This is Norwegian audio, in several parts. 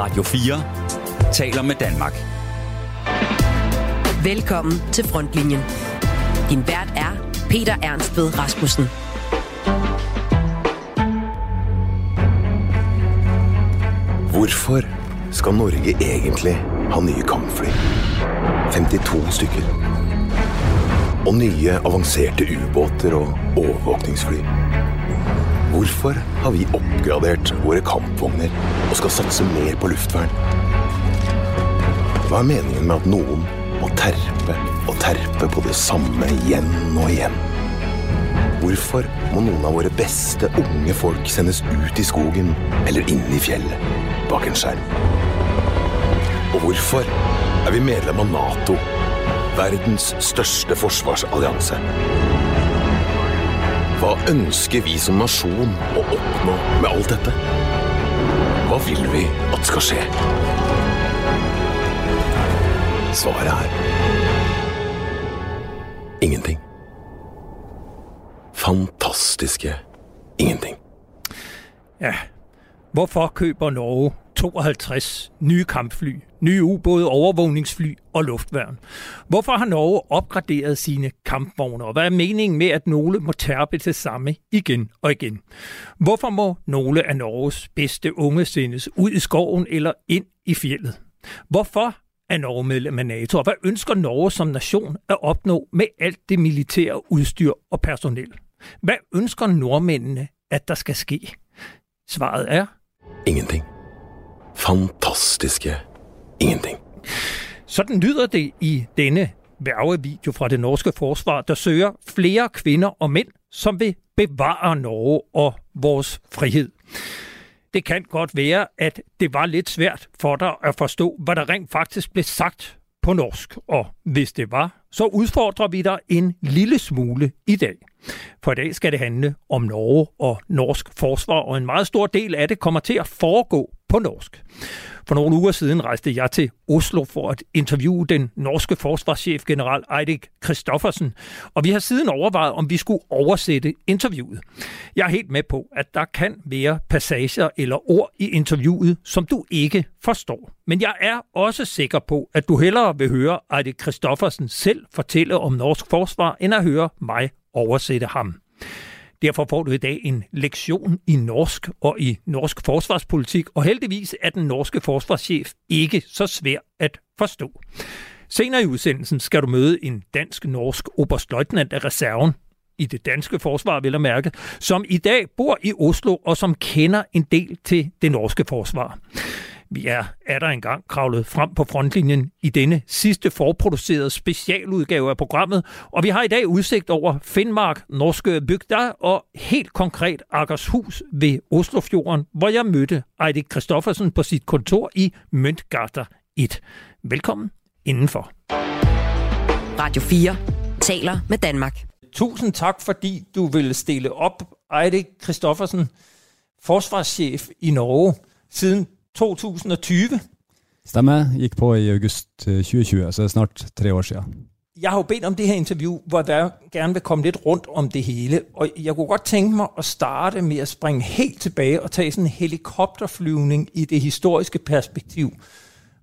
Radio 4 taler med Danmark. Velkommen til Frontlinjen. Din vært er Peter Ernst ved Rasmussen. Hvorfor skal Norge egentlig ha nye kampfly? 52 stykker. Og nye avanserte ubåter og overvåkningsfly. Hvorfor har vi oppgradert våre kampvogner og skal satse mer på luftvern? Hva er meningen med at noen må terpe og terpe på det samme igjen og igjen? Hvorfor må noen av våre beste unge folk sendes ut i skogen eller inn i fjellet bak en skjerm? Og hvorfor er vi medlem av Nato, verdens største forsvarsallianse? Hva ønsker vi som nasjon å oppnå med alt dette? Hva vil vi at skal skje? Svaret er ingenting. Fantastiske ingenting. Ja, hvorfor køber Norge 52 nye kampfly, nye ubåde, overvågningsfly og luftværn? Hvorfor har Norge opgraderet sine kampvogne, og hvad er meningen med, at nogle må terpe til samme igen og igen? Hvorfor må nogle af Norges bedste unge sendes ud i skoven eller ind i fjellet? Hvorfor er Norge medlem af NATO, og hvad ønsker Norge som nation at opnå med alt det militære udstyr og personel? Hvad ønsker nordmændene, at der skal ske? Svaret er Ingenting. Fantastiske ingenting. Sådan lyder det i denne vervevideo fra det norske forsvar, der søger flere kvinder og mænd, som vil bevare Norge og vores frihed. Det kan godt være, at det var lidt svært for dig at forstå, hvad der rent faktisk blev sagt på norsk. Og hvis det var, så udfordrer vi dig en lille smule i dag. For i dag skal det handle om Norge og norsk forsvar, og en meget stor del af det kommer til at foregå på norsk. For noen uger siden rejste jeg til Oslo for å intervjue den norske forsvarschef general Eidik Kristoffersen, og vi har siden overvejet, om vi skulle oversette intervjuet. Jeg er helt med på, at der kan være passager eller ord i intervjuet som du ikke forstår. Men jeg er også sikker på, at du hellere vil høre Eidik Kristoffersen selv fortelle om norsk forsvar, end at høre meg oversette ham. Derfor får du i dag en leksjon i norsk og i norsk forsvarspolitikk, og heldigvis er den norske forsvarschef ikke så svær at forstå. Senere i udsendelsen skal du møde en dansk-norsk oberstløjtnant af reserven, i det danske forsvar, vil jeg mærke, som i dag bor i Oslo og som kender en del til det norske forsvar. Vi er er der engang kravlet frem på frontlinjen i denne sidste forproducerede specialudgave af programmet, og vi har i dag udsigt over Finnmark, Norske bygder og helt konkret Akershus ved Oslofjorden, hvor jeg mødte Eidik Kristoffersen på sit kontor i Møntgarter 1. Velkommen indenfor. Radio 4 taler med Danmark. Tusind tak, fordi du ville stille op, Eidik Kristoffersen, forsvarschef i Norge siden 2020. Stemmer. Gikk på i august eh, 2020, så det er snart tre år siden. Jeg har jo bedt om det her intervju hvor jeg gerne vil komme litt rundt om det hele. Og jeg kunne godt tenke meg å starte med å springe helt tilbake og ta en helikopterflyvning i det historiske perspektiv.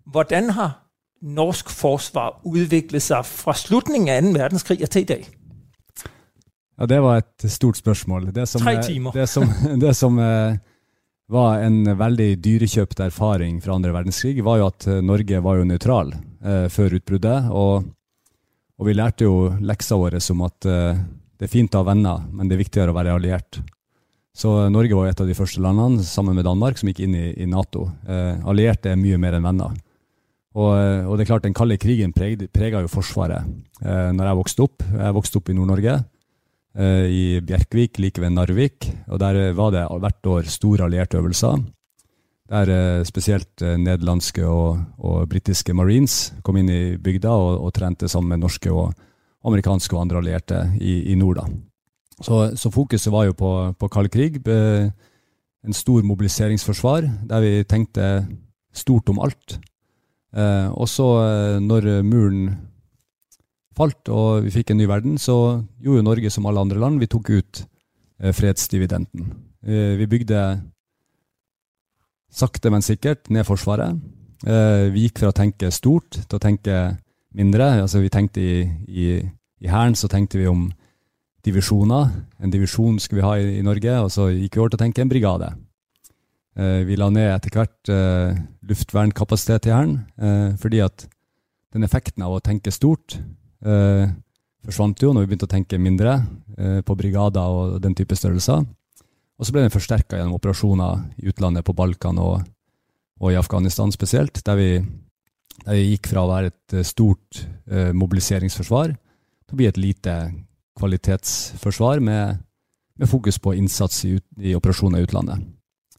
Hvordan har norsk forsvar utviklet seg fra slutningen av 2. verdenskrig og til i dag? Ja, det var et stort spørsmål. Det som, Tre eh, timer. Det som, det som eh, var en veldig dyrekjøpt erfaring fra andre verdenskrig, var jo at eh, Norge var jo nøytral eh, før utbruddet. Og, og vi lærte jo leksa våre som at eh, det er fint å ha venner, men det er viktigere å være alliert. Så Norge var jo et av de første landene, sammen med Danmark, som gikk inn i, i Nato. Eh, allierte er mye mer enn venner. Og, eh, og det er klart, den kalde krigen preg, prega jo Forsvaret. Eh, når jeg vokste opp, jeg vokste opp i Nord-Norge, eh, i Bjerkvik, like ved Narvik, og der eh, var det hvert år store allierte øvelser. Der eh, spesielt eh, nederlandske og, og britiske marines kom inn i bygda og, og trente sammen med norske og amerikanske og andre allierte i, i nord. Så, så fokuset var jo på, på kald krig. En stor mobiliseringsforsvar, der vi tenkte stort om alt. Eh, og så, eh, når muren falt og vi fikk en ny verden, så gjorde jo Norge som alle andre land, vi tok ut eh, fredsdividenden. Eh, vi bygde sakte, men sikkert ned Forsvaret. Eh, vi gikk fra å tenke stort til å tenke mindre. Altså, vi tenkte i, i, i Hæren så tenkte vi om divisjoner. En divisjon skulle vi ha i, i Norge, og så gikk vi over til å tenke en brigade. Vi la ned etter hvert eh, luftvernkapasitet i Hæren, fordi at den effekten av å tenke stort eh, forsvant jo når vi begynte å tenke mindre eh, på brigader og den type størrelser. Og så ble den forsterka gjennom operasjoner i utlandet, på Balkan og, og i Afghanistan spesielt, der vi, der vi, gikk fra å være et eh, stort eh, mobiliseringsforsvar til å bli et lite kvalitetsforsvar med, med fokus på innsats i, i operasjoner i utlandet.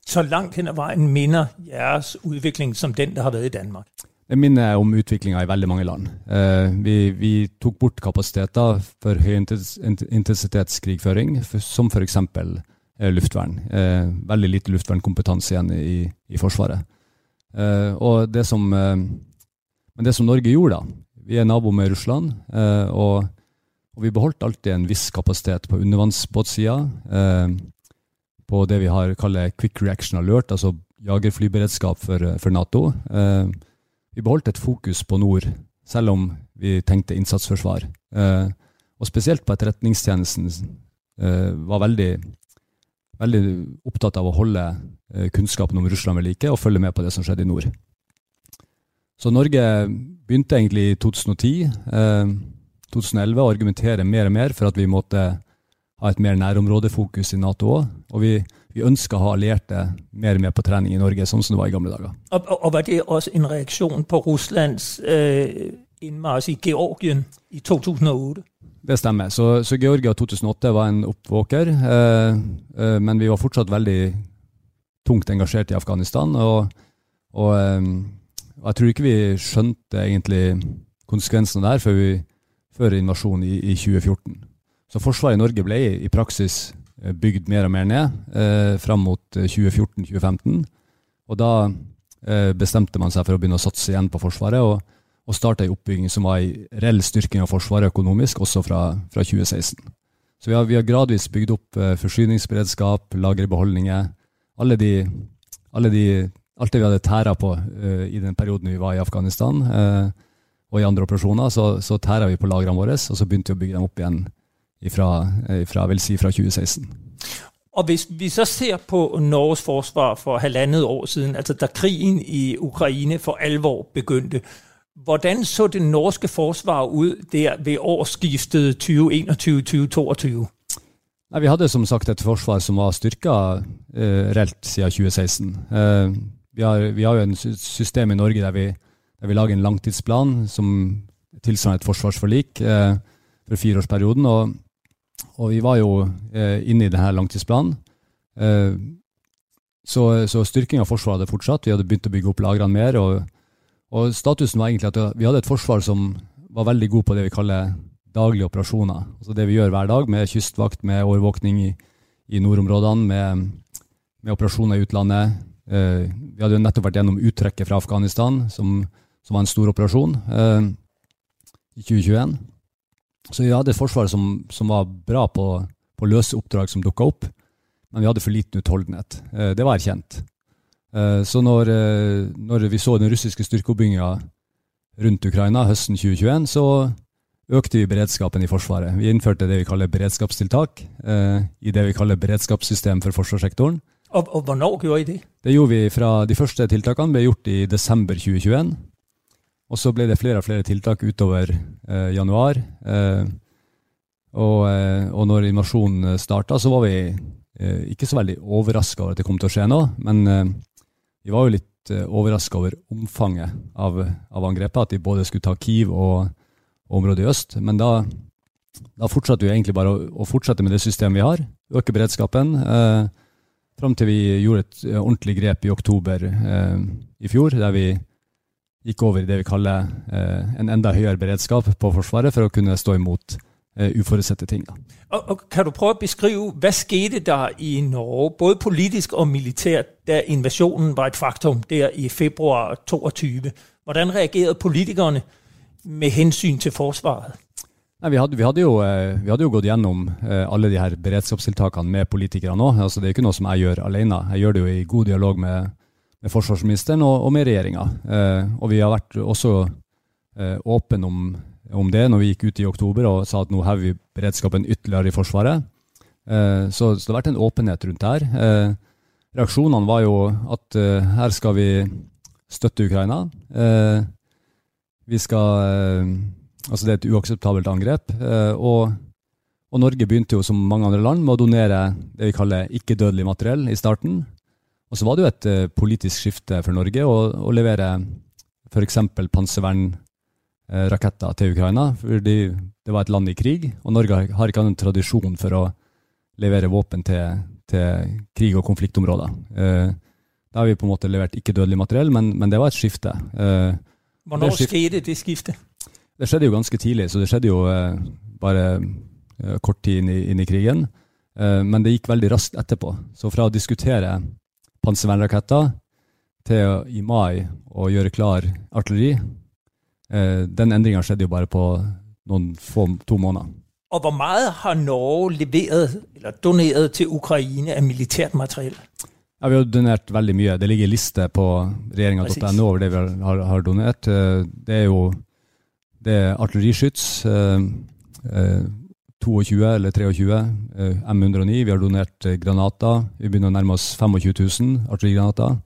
Så langt hen ad veien minner deres utvikling som den det har vært i Danmark? Det minner om utviklinga i veldig mange land. Eh, vi, vi, tok bort kapasiteter for høyintensitetskrigføring, som f.eks. Eh, luftvern. Eh, veldig lite luftvernkompetanse igjen i, i Forsvaret. Eh, og det som, eh, men det som Norge gjorde, da Vi er nabo med Russland, eh, og, og, vi beholdt alltid en viss kapasitet på undervannsbåtsida. på det vi har kaller quick reaction alert, altså jagerflyberedskap for, for Nato. Eh, vi beholdt et fokus på nord, selv om vi tenkte innsatsforsvar. Eh, og spesielt på etterretningstjenesten eh, var veldig, veldig, opptatt av å holde eh, kunnskapen om Russland ved like og følge med på det som skjedde i nord. Så Norge begynte egentlig i 2010, 2011 eh, å argumentere mer og mer for at vi måtte ha et mer nærområdefokus i Nato òg. Og vi, vi ønsker å ha allierte mer med på trening i Norge, sånn som det var i gamle dager. Og, og, og var det også en reaksjon på Russlands eh, innmarsj i Georgien i 2008? Det stemmer. Så, så Georgia 2008 var en oppvåker, eh, eh, men vi var fortsatt veldig tungt engasjert i Afghanistan. Og, og øh, jeg tror ikke vi skjønte egentlig konsekvensene der før, vi, før invasjonen i, i 2014. Så Forsvaret i Norge ble i praksis eh, bygd mer og mer ned eh, fram mot 2014-2015. Eh, og da eh, bestemte man seg for å begynne å satse igjen på Forsvaret, og, og starta en oppbygging som var en reell styrking av Forsvaret økonomisk, også fra, fra 2016. Så vi har, vi har, gradvis bygd opp eh, forsyningsberedskap, lagerbeholdninger. Alle de, alle de, alt det vi hadde tæra på eh, i den perioden vi var i Afghanistan og i andre operasjoner, så, så tæra vi på lagrene våre, og så begynte vi å bygge dem opp igjen fra, vil si fra 2016. Og hvis vi så ser på Norges forsvar for halvandet år siden, altså da krigen i Ukraine for alvor begynte, hvordan så det norske forsvaret ut der ved årsskiftet 2021-2022? Nei, Vi hadde som sagt et forsvar som var styrka eh, reelt siden 2016. Eh, vi, har, vi, har, jo et system i Norge der vi, der vi lager en langtidsplan som tilsvarer et forsvarsforlik eh, for fireårsperioden. og og vi var jo eh, inne i denne langtidsplanen. Eh, så, så styrking av Forsvaret hadde fortsatt. Vi hadde begynt å bygge opp lagrene mer. Og, og, statusen var egentlig at vi hadde et forsvar som var veldig god på det vi kaller daglige operasjoner. Altså det vi gjør hver dag, med kystvakt, med overvåkning i, i nordområdene, med, med, operasjoner i utlandet. Eh, vi hadde jo nettopp vært gjennom uttrekket fra Afghanistan, som, som var en stor operasjon, eh, i 2021. Så vi hadde et forsvar som, som var bra på, på løse oppdrag som dukka opp, men vi hadde for liten utholdenhet. Eh, det var erkjent. Eh, så når, eh, når vi så den russiske styrkeoppbygginga rundt Ukraina høsten 2021, så økte vi beredskapen i Forsvaret. Vi innførte det vi kaller beredskapstiltak i det vi kaller beredskapssystem for forsvarssektoren. Og, og Når gjorde vi det? Det gjorde vi fra De første tiltakene ble gjort i desember 2021. Og så ble det flere og flere tiltak utover eh, januar. Eh, og, eh, og, når invasjonen starta, så var vi eh, ikke så veldig overraska over at det kom til å skje nå. Men eh, vi var jo litt eh, overraska over omfanget av, av, angrepet. At de både skulle ta Kiev og, og området i øst. Men da, da fortsatte vi egentlig bare å, å, fortsette med det systemet vi har. Øke beredskapen. Eh, Fram til vi gjorde et ordentlig grep i oktober i fjor, der vi gikk over i det vi kaller eh, en enda høyere beredskap på Forsvaret for å kunne stå imot eh, uforutsette ting. Og, og, kan du prøve å beskrive hva skjedde der i Norge, både politisk og militært, da invasjonen var et faktum der i februar 2022? Hvordan reagerte politikerne med hensyn til Forsvaret? Nei, vi, hadde, vi, hadde jo, eh, vi, hadde, jo, gått gjennom alle de her beredskapstiltakene med politikere nå. Altså, det er ikke noe som jeg gjør alene. Jeg gjør det jo i god dialog med med forsvarsministeren og, og med regjeringa. Eh, og vi har vært også eh, åpne om, om, det når vi gikk ut i oktober og sa at nå hever vi beredskapen ytterligere i Forsvaret. Eh, så, så, det har vært en åpenhet rundt det her. Eh, reaksjonene var jo at eh, her skal vi støtte Ukraina. Eh, vi skal Altså det er et uakseptabelt angrep. og og Norge begynte jo som mange andre land med å donere det vi kaller ikke-dødelig materiell i starten. Og så var det jo et uh, politisk skifte for Norge å, å levere f.eks. panservernraketter til Ukraina. fordi det var et land i krig, og Norge har ikke hatt en tradisjon for å levere våpen til, til krig- og konfliktområder. Uh, da har vi på en måte levert ikke-dødelig materiell, men, men, det var et skifte. Uh, Når skjedde det skiftet? Det skjedde jo ganske tidlig, så det skjedde jo bare kort tid inn i, inn i krigen. Men det gikk veldig raskt etterpå. Så fra å diskutere panservernraketter til i mai å gjøre klar artilleri. Eh, den endringa skjedde jo bare på noen få, to måneder. Og hvor mye har Norge levert eller donert til Ukraina av militært materiell? Ja, Vi har donert veldig mye. Det ligger liste på regjeringa.no over det vi har, har, donert. Eh, det er jo det er artilleriskyts. Eh, 22 eller 23 eh, M109. Vi har donert eh, granater. Vi begynner å nærme oss 25 000 artillerigranater.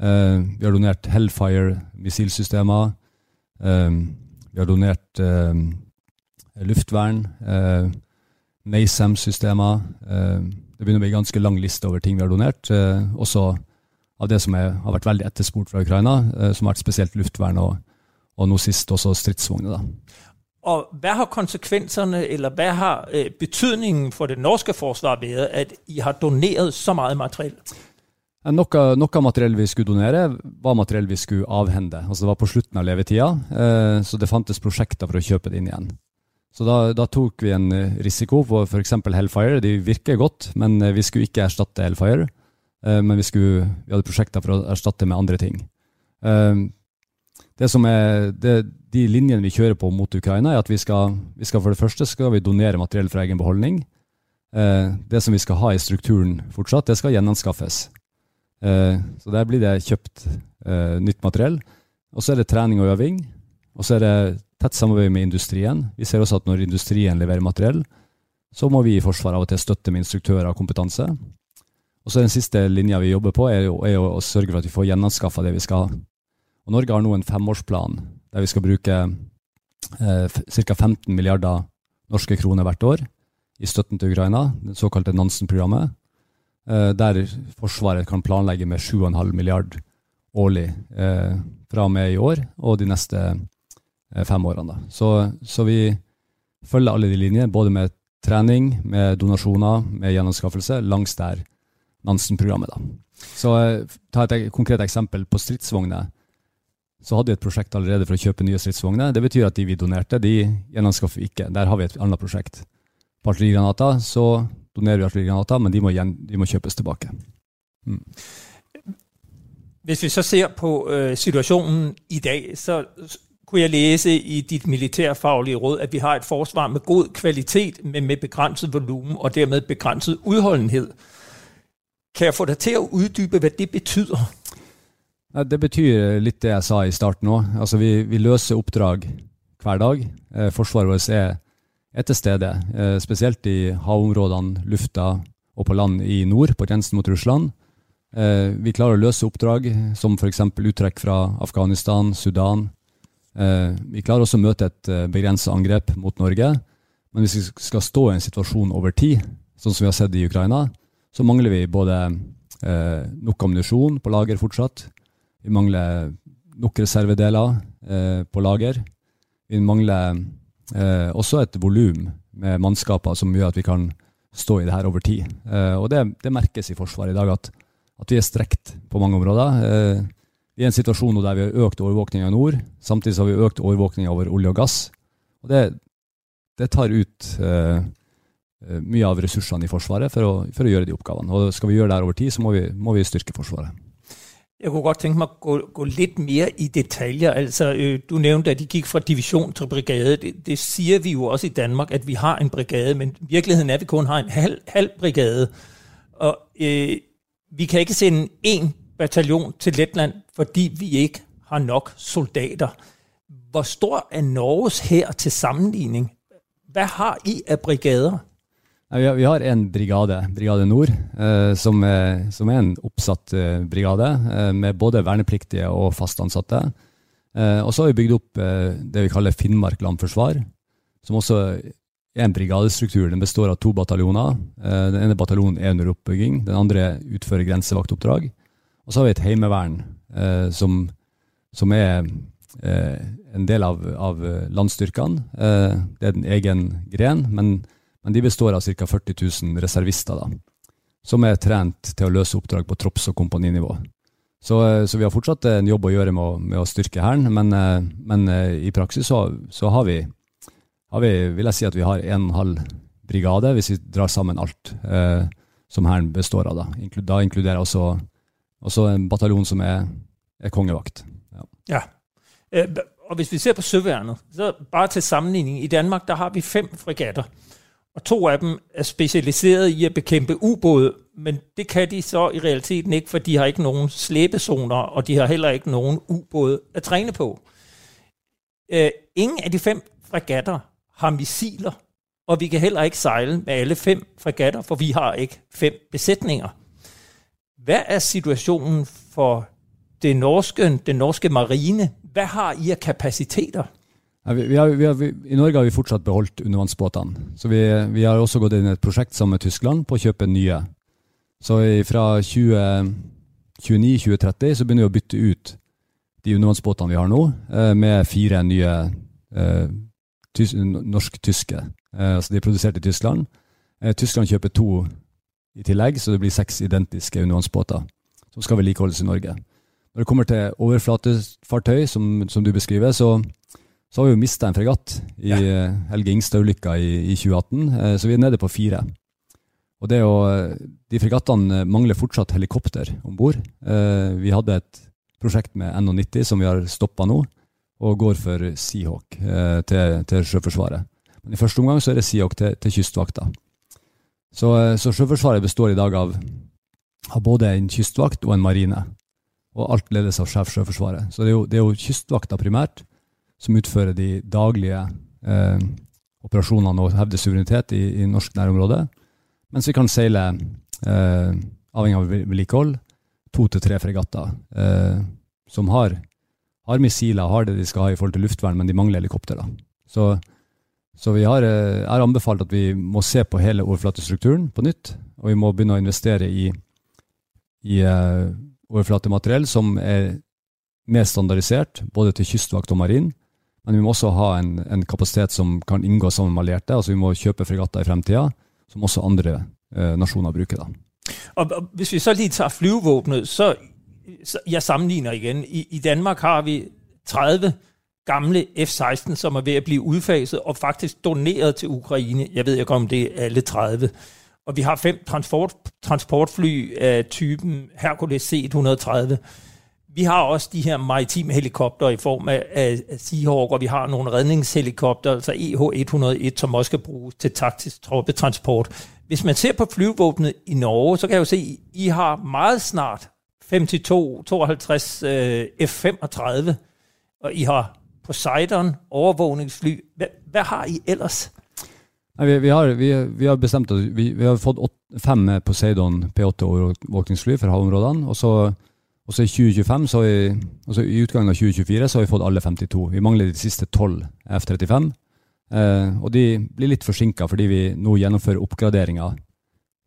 Eh, vi har donert Hellfire missilsystemer. Vi har donert luftvern. NASAM-systemer. Det begynner å bli en ganske lang liste over ting vi har donert. Også av det som er, har vært veldig etterspurt fra Ukraina, som har vært spesielt luftvern og, og nå sist også stridsvogner. Og hva har konsekvensene, eller hva har øh, betydningen for det norske forsvaret vært at I har donert så mye materiell? Noe, noe materiell vi skulle donere, var materiell vi skulle avhende. Altså Det var på slutten av levetida, eh, så det fantes prosjekter for å kjøpe det inn igjen. Så da, da tok vi en eh, risiko for f.eks. Hellfire. De virker godt, men eh, vi skulle ikke erstatte Hellfire. Men vi, skulle, vi, hadde prosjekter for å erstatte med andre ting. Det som er, det, de linjene vi kjører på mot Ukraina, er at vi skal, vi skal for det første skal vi donere materiell fra egen beholdning. Eh, det som vi skal ha i strukturen fortsatt, det skal gjenanskaffes. Eh, så der blir det kjøpt eh, nytt materiell. Og så er det trening og øving. Og så er det tett samarbeid med industrien. Vi ser også at når industrien leverer materiell, så må vi i Forsvaret av og til støtte med instruktører og kompetanse. Og så er Den siste linja vi jobber på, er jo, er jo å sørge for at vi får gjenanskaffa det vi skal ha. Og Norge har nå en femårsplan der vi skal bruke eh, ca. 15 milliarder norske kroner hvert år i støtten til Ukraina, det såkalte Nansen-programmet, eh, der Forsvaret kan planlegge med 7,5 milliard årlig eh, fra og med i år og de neste eh, fem årene. Så, så, vi følger alle de linjene, både med trening, med donasjoner, med gjenanskaffelse, langs der Nansen-programmet. Så eh, ta et konkret eksempel på stridsvogner så hadde vi et prosjekt allerede for å kjøpe nye stridsvogner. Det betyr at de vi donerte, de gjenanskaffer vi ikke. Der har vi et annet prosjekt. På artillerigranater så donerer vi artillerigranater, men de må, gjen, de må, kjøpes tilbake. Mm. Hvis vi så ser på uh, situasjonen i dag, så kunne jeg lese i ditt militærfaglige råd at vi har et forsvar med god kvalitet, men med begrenset volumen og dermed begrenset utholdenhet. Kan jeg få deg til å utdype hva det betyr? Det betyr litt det jeg sa i starten òg. Altså vi, vi, løser oppdrag hver dag. Eh, forsvaret vårt er, er, til stede, eh, spesielt i havområdene, lufta og på land i nord, på grensen mot Russland. Eh, vi klarer å løse oppdrag som f.eks. uttrekk fra Afghanistan, Sudan. Vi klarer også å møte et begrenset angrep mot Norge. Men hvis vi skal stå i en situasjon over tid, sånn som vi har sett i Ukraina, så mangler vi både nok ammunisjon på lager fortsatt. Vi mangler nok reservedeler eh, på lager. Vi mangler eh, også et volum med mannskaper som gjør at vi kan stå i det her over tid. Eh, og det, det, merkes i Forsvaret i dag at, at vi er strekt på mange områder. Eh, vi er i en situasjon der vi har økt overvåkninga i nord. Samtidig har vi økt overvåkninga over olje og gass. Og det, det tar ut eh, eh, mye av ressursene i Forsvaret for å, for å, gjøre de oppgavene. Og skal vi gjøre det her over tid, så må vi, må vi styrke Forsvaret. Jeg kunne godt tænke mig at gå, gå lidt mere i detaljer. Altså, øh, du nævnte, at de gik fra division til brigade. Det, det siger vi jo også i Danmark, at vi har en brigade, men virkeligheden er, at vi kun har en halv, halv brigade. Og øh, vi kan ikke sende én bataljon til Letland, fordi vi ikke har nok soldater. Hvor stor er Norges her til sammenligning? Hva har I av brigader? Vi har, en brigade, Brigade Nord, eh, som, er, som, er, en oppsatt eh, brigade eh, med både vernepliktige og fast ansatte. Eh, og så har vi bygd opp eh, det vi kaller Finnmark landforsvar, som også er en brigadestruktur. Den består av to bataljoner. Eh, den ene bataljonen er under oppbygging, den andre utfører grensevaktoppdrag. Og så har vi et heimevern som, som, er en del av, av landstyrkene. det er en egen gren. men men de består av ca. 40 000 reservister, da, som er trent til å løse oppdrag på tropps- og kompaninivå. Så, eh, så, vi har fortsatt en jobb å gjøre med å, med å styrke Hæren, men, eh, men, eh, i praksis så, så har, vi, har, vi, vil jeg si at vi har en halv brigade, hvis vi drar sammen alt eh, som Hæren består av. Da, da inkluderer også, også en bataljon som er, er kongevakt. Ja. ja. Eh, og hvis vi ser på Søværnet, så bare til sammenligning, i Danmark der har vi fem fregatter. Og to af dem er specialiseret i at bekæmpe ubåde, men det kan de så i realiteten ikke, for de har ikke nogen slæbezoner, og de har heller ikke nogen ubåde at træne på. Øh, ingen af de fem fregatter har missiler, og vi kan heller ikke sejle med alle fem fregatter, for vi har ikke fem besætninger. Hvad er situationen for det norske, den norske marine? Hvad har I af kapaciteter? Vi, vi har, vi har, I Norge har vi fortsatt beholdt undervannsbåtene. Så vi, har også gått inn i et prosjekt sammen med Tyskland på å kjøpe nye. Så fra 2029-2030 så begynner vi å bytte ut de undervannsbåtene vi har nå, eh, med fire nye eh, norsk-tyske. Altså de er produsert i Tyskland. Tyskland kjøper to i tillegg, så det blir seks identiske undervannsbåter som skal vedlikeholdes i Norge. Når det kommer til overflatefartøy, som, som du beskriver, så så har vi jo mista en fregatt i ja. Eh, Helge Ingstad-ulykka i, i, 2018, eh, så vi er nede på fire. Og det å, De fregattene mangler fortsatt helikopter om bord. Eh, vi hadde et prosjekt med NH90 som vi har stoppa nå, og går for Seahawk til, til, Sjøforsvaret. Men i første omgang så er det Seahawk til, til Kystvakta. Så, så, Sjøforsvaret består i dag av, av, både en kystvakt og en marine. Og alt ledes av sjef Sjøforsvaret. Så det er jo, det er jo Kystvakta primært som utfører de daglige eh, operasjonene og hevder suverenitet i, i norsk nærområde. Mens vi kan seile, eh, avhengig av vedlikehold, to til tre fregatter eh, som har, har, missiler, har det de skal ha i forhold til luftvern, men de mangler helikopter. Så, så vi har, eh, er anbefalt at vi må se på hele overflatestrukturen på nytt, og vi må begynne å investere i, i uh, overflatemateriell som er mer standardisert, både til kystvakt og marin, men vi må også ha en, en kapasitet som kan inngå sammen med allierte. altså Vi må kjøpe fregatter i fremtida, som også andre eh, nasjoner bruker. da. Og, og Hvis vi så lige tar flyvevåpenet, så, så jeg sammenligner igjen. I, I Danmark har vi 30 gamle F-16, som er ved at blive udfaset og faktisk doneret til Ukraine. Jeg ved ikke, om det er alle 30. Og vi har fem transport, transportfly af typen Hercules C-130. Vi har også de her maritime helikopter i form af, af, Seahawk, og vi har nogle redningshelikopter, altså EH-101, som også skal bruges til taktisk troppetransport. Hvis man ser på flyvåbnet i Norge, så kan jeg jo se, at I har meget snart 52, 52 øh, F-35, og I har Poseidon, overvågningsfly. Hvad, hvad har I ellers? vi, vi, har, vi, vi, har, bestemt at vi, har fått åt, fem Poseidon P8 overvåkningsfly for havområdene. og så og så i 2025, så i, altså i utgangen av 2024 så har vi fått alle 52. Vi mangler de siste 12 F-35. Eh, og de blir litt forsinka fordi vi nå gjennomfører oppgraderinger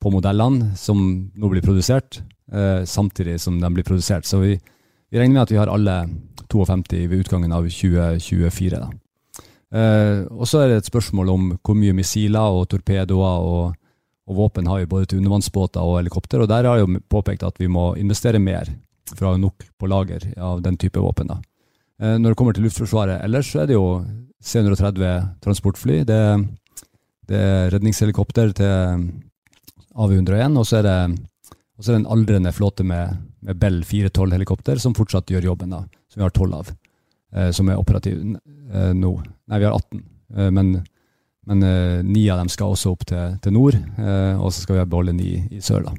på modellene som nå blir produsert, eh, samtidig som de blir produsert. Så vi, vi, regner med at vi har alle 52 ved utgangen av 2024. Eh, og så er det et spørsmål om hvor mye missiler og torpedoer og, og våpen har vi både til undervannsbåter og helikopter. Og der har jeg jo påpekt at vi må investere mer for å ha nok på lager av den type våpen. da. Eh, når det kommer til Luftforsvaret ellers, så er det jo C-130 transportfly. Det, det, er redningshelikopter til AV101, og så er det, og så er det en aldrende flåte med, med Bell 412-helikopter som fortsatt gjør jobben, da, som vi har tolv av, eh, som er operative eh, nå. Nei, vi har 18, eh, men, men eh, ni av dem skal også opp til, til nord, og så skal vi beholde 9 i sør. da.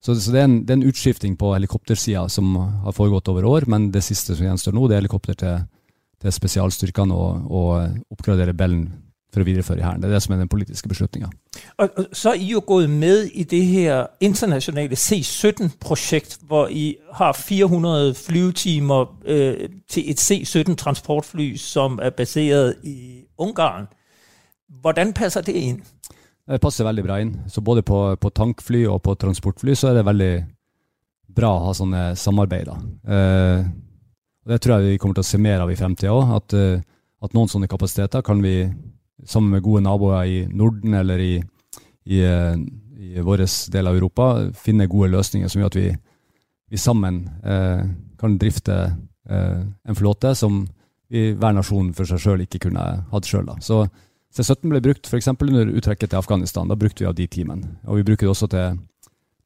Så, så det, er en, det, er en, utskifting på helikoptersida som har foregått over år, men det siste som gjenstår nå, det er helikopter til, til spesialstyrkene og, og oppgradere Bellen for å videreføre i Hæren. Det er det som er den politiske beslutninga. Og, så er I jo gått med i det her internasjonale C-17-prosjekt, hvor I har 400 flyvetimer øh, til et C-17 transportfly som er basert i Ungarn. Hvordan passer det inn? Det passer veldig bra inn. Så både på, på, tankfly og på transportfly så er det veldig bra å ha sånne samarbeid. Eh, det tror jeg vi kommer til å se mer av i fremtida òg. At, eh, at, noen sånne kapasiteter kan vi, sammen med gode naboer i Norden eller i, i, eh, i vår del av Europa, finne gode løsninger som gjør at vi, vi sammen eh, kan drifte eh, en flåte som vi, hver nasjon for seg sjøl ikke kunne hatt sjøl. Så C-17 ble brukt f.eks. under uttrekket til Afghanistan. Da brukte vi av de teamene. Og vi bruker det også til,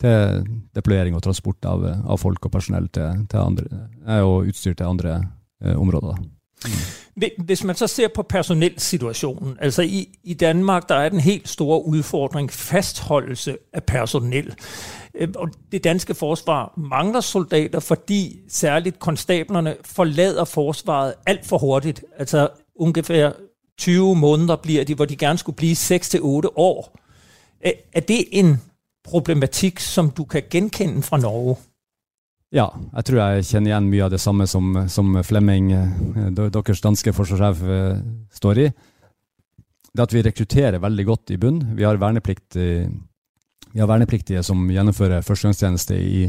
til deployering og transport av, av folk og personell til, til andre, og utstyr til andre eh, områder. Da. Hvis man så ser på personellsituasjonen, altså i, i, Danmark der er den helt store utfordring fastholdelse av personell. Øh, og det danske forsvar mangler soldater fordi særlig konstablerne forlater forsvaret altfor hurtig. Altså ungefær 20 måneder blir de, hvor de gerne skulle bli 6-8 år. Er det en problematikk som du kan genkende fra Norge? Ja, jeg tror jeg kjenner igjen mye av det samme som, som Flemming, eh, deres danske forsvarssjef, eh, står i. Det at vi rekrutterer veldig godt i bunn. Vi har, verneplikt, vi har vernepliktige som gjennomfører førstegangstjeneste i,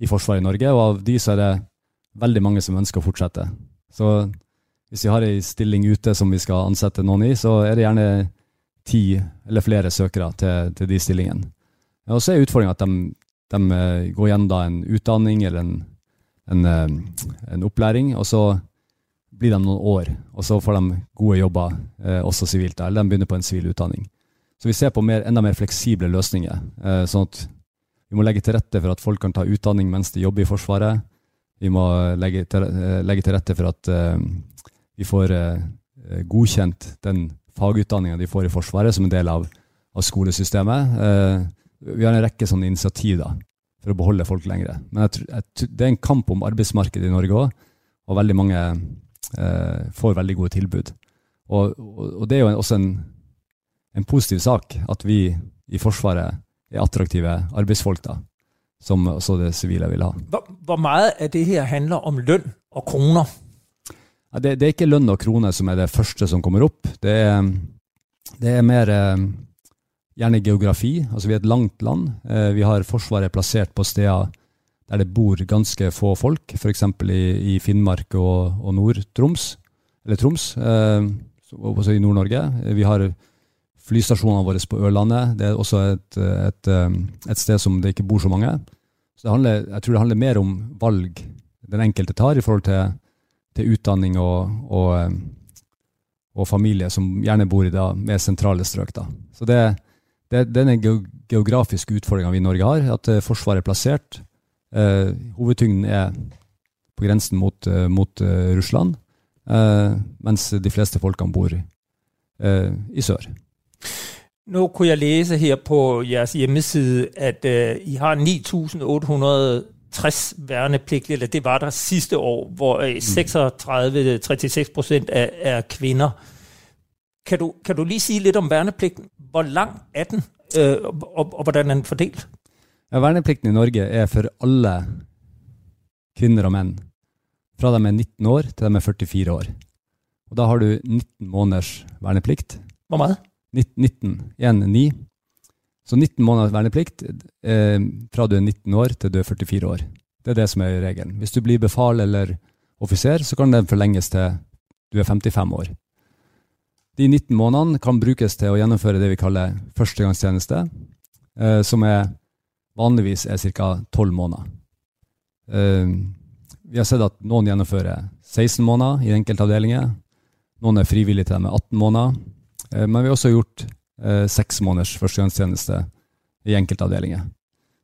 i Forsvaret i Norge, og av de så er det veldig mange som ønsker å fortsette. Så hvis vi har ei stilling ute som vi skal ansette noen i, så er det gjerne ti eller flere søkere til, til de stillingene. Og så er utfordringa at de, de, eh, går gjennom en utdanning eller en, en, eh, en, opplæring, og så blir de noen år, og så får de gode jobber, eh, også sivilt, eller de begynner på en sivil utdanning. Så vi ser på mer, enda mer fleksible løsninger. Sånn at vi må legge til rette for at folk kan ta utdanning mens de jobber i Forsvaret. Vi må legge til, legge til rette for at eh, vi får eh, godkjent den fagutdanninga de får i Forsvaret som en del av, av skolesystemet. Eh, vi har en rekke sånne initiativ da, for å beholde folk lengre. Men jeg, jeg, det er en kamp om arbeidsmarkedet i Norge òg, og veldig mange eh, får veldig gode tilbud. Og, og, og det er jo også en, en, positiv sak at vi i Forsvaret er attraktive arbeidsfolk, da, som også det sivile vil ha. Hvor, hvor mye av det her handler om lønn og kroner? Det, det, er ikke lønn og krone som er det første som kommer opp. Det er, det er mer eh, gjerne geografi. Altså Vi er et langt land. Eh, vi har Forsvaret plassert på steder der det bor ganske få folk, f.eks. I, i Finnmark og, og Nord-Troms, eller Troms, eh, også i Nord-Norge. Vi har flystasjonene våre på Ørlandet. Det er også et, et, eh, et, sted som det ikke bor så mange. Så handler, jeg tror det handler mer om valg den enkelte tar i forhold til til utdanning og, og, eh, og, familie som gjerne bor i da, mer sentrale strøk. Da. Så det, det, det er den geografiske utfordringa vi i Norge har, at eh, Forsvaret er plassert. Eh, hovedtyngden er på grensen mot, eh, mot uh, Russland, eh, mens de fleste folkene bor eh, i sør. Nå kunne jeg lese her på deres hjemmeside at uh, I har 9800 60 værnepligtige, eller det var der sidste år, hvor 36-36 øh, procent er, er kvinner. Kan du, kan du lige sige lidt om værnepligten? Hvor lang er den, øh, og, og hvordan er den fordelt? Ja, Verneplikten i Norge er for alle kvinner og menn. Fra de er 19 år til de er 44 år. Og da har du 19 måneders verneplikt. Hvor meget? 19. 1, 9. Så 19 måneders verneplikt eh, fra du er 19 år til du er 44 år. Det er det som er regelen. Hvis du blir befal eller offiser, så kan den forlenges til du er 55 år. De 19 månedene kan brukes til å gjennomføre det vi kaller førstegangstjeneste, eh, som er, vanligvis er ca. 12 måneder. Eh, vi har sett at noen gjennomfører 16 måneder i enkelte avdelinger. Noen er frivillige til dem med 18 måneder. Eh, men vi har også gjort eh, seks måneders førstegangstjeneste i enkeltavdelinger.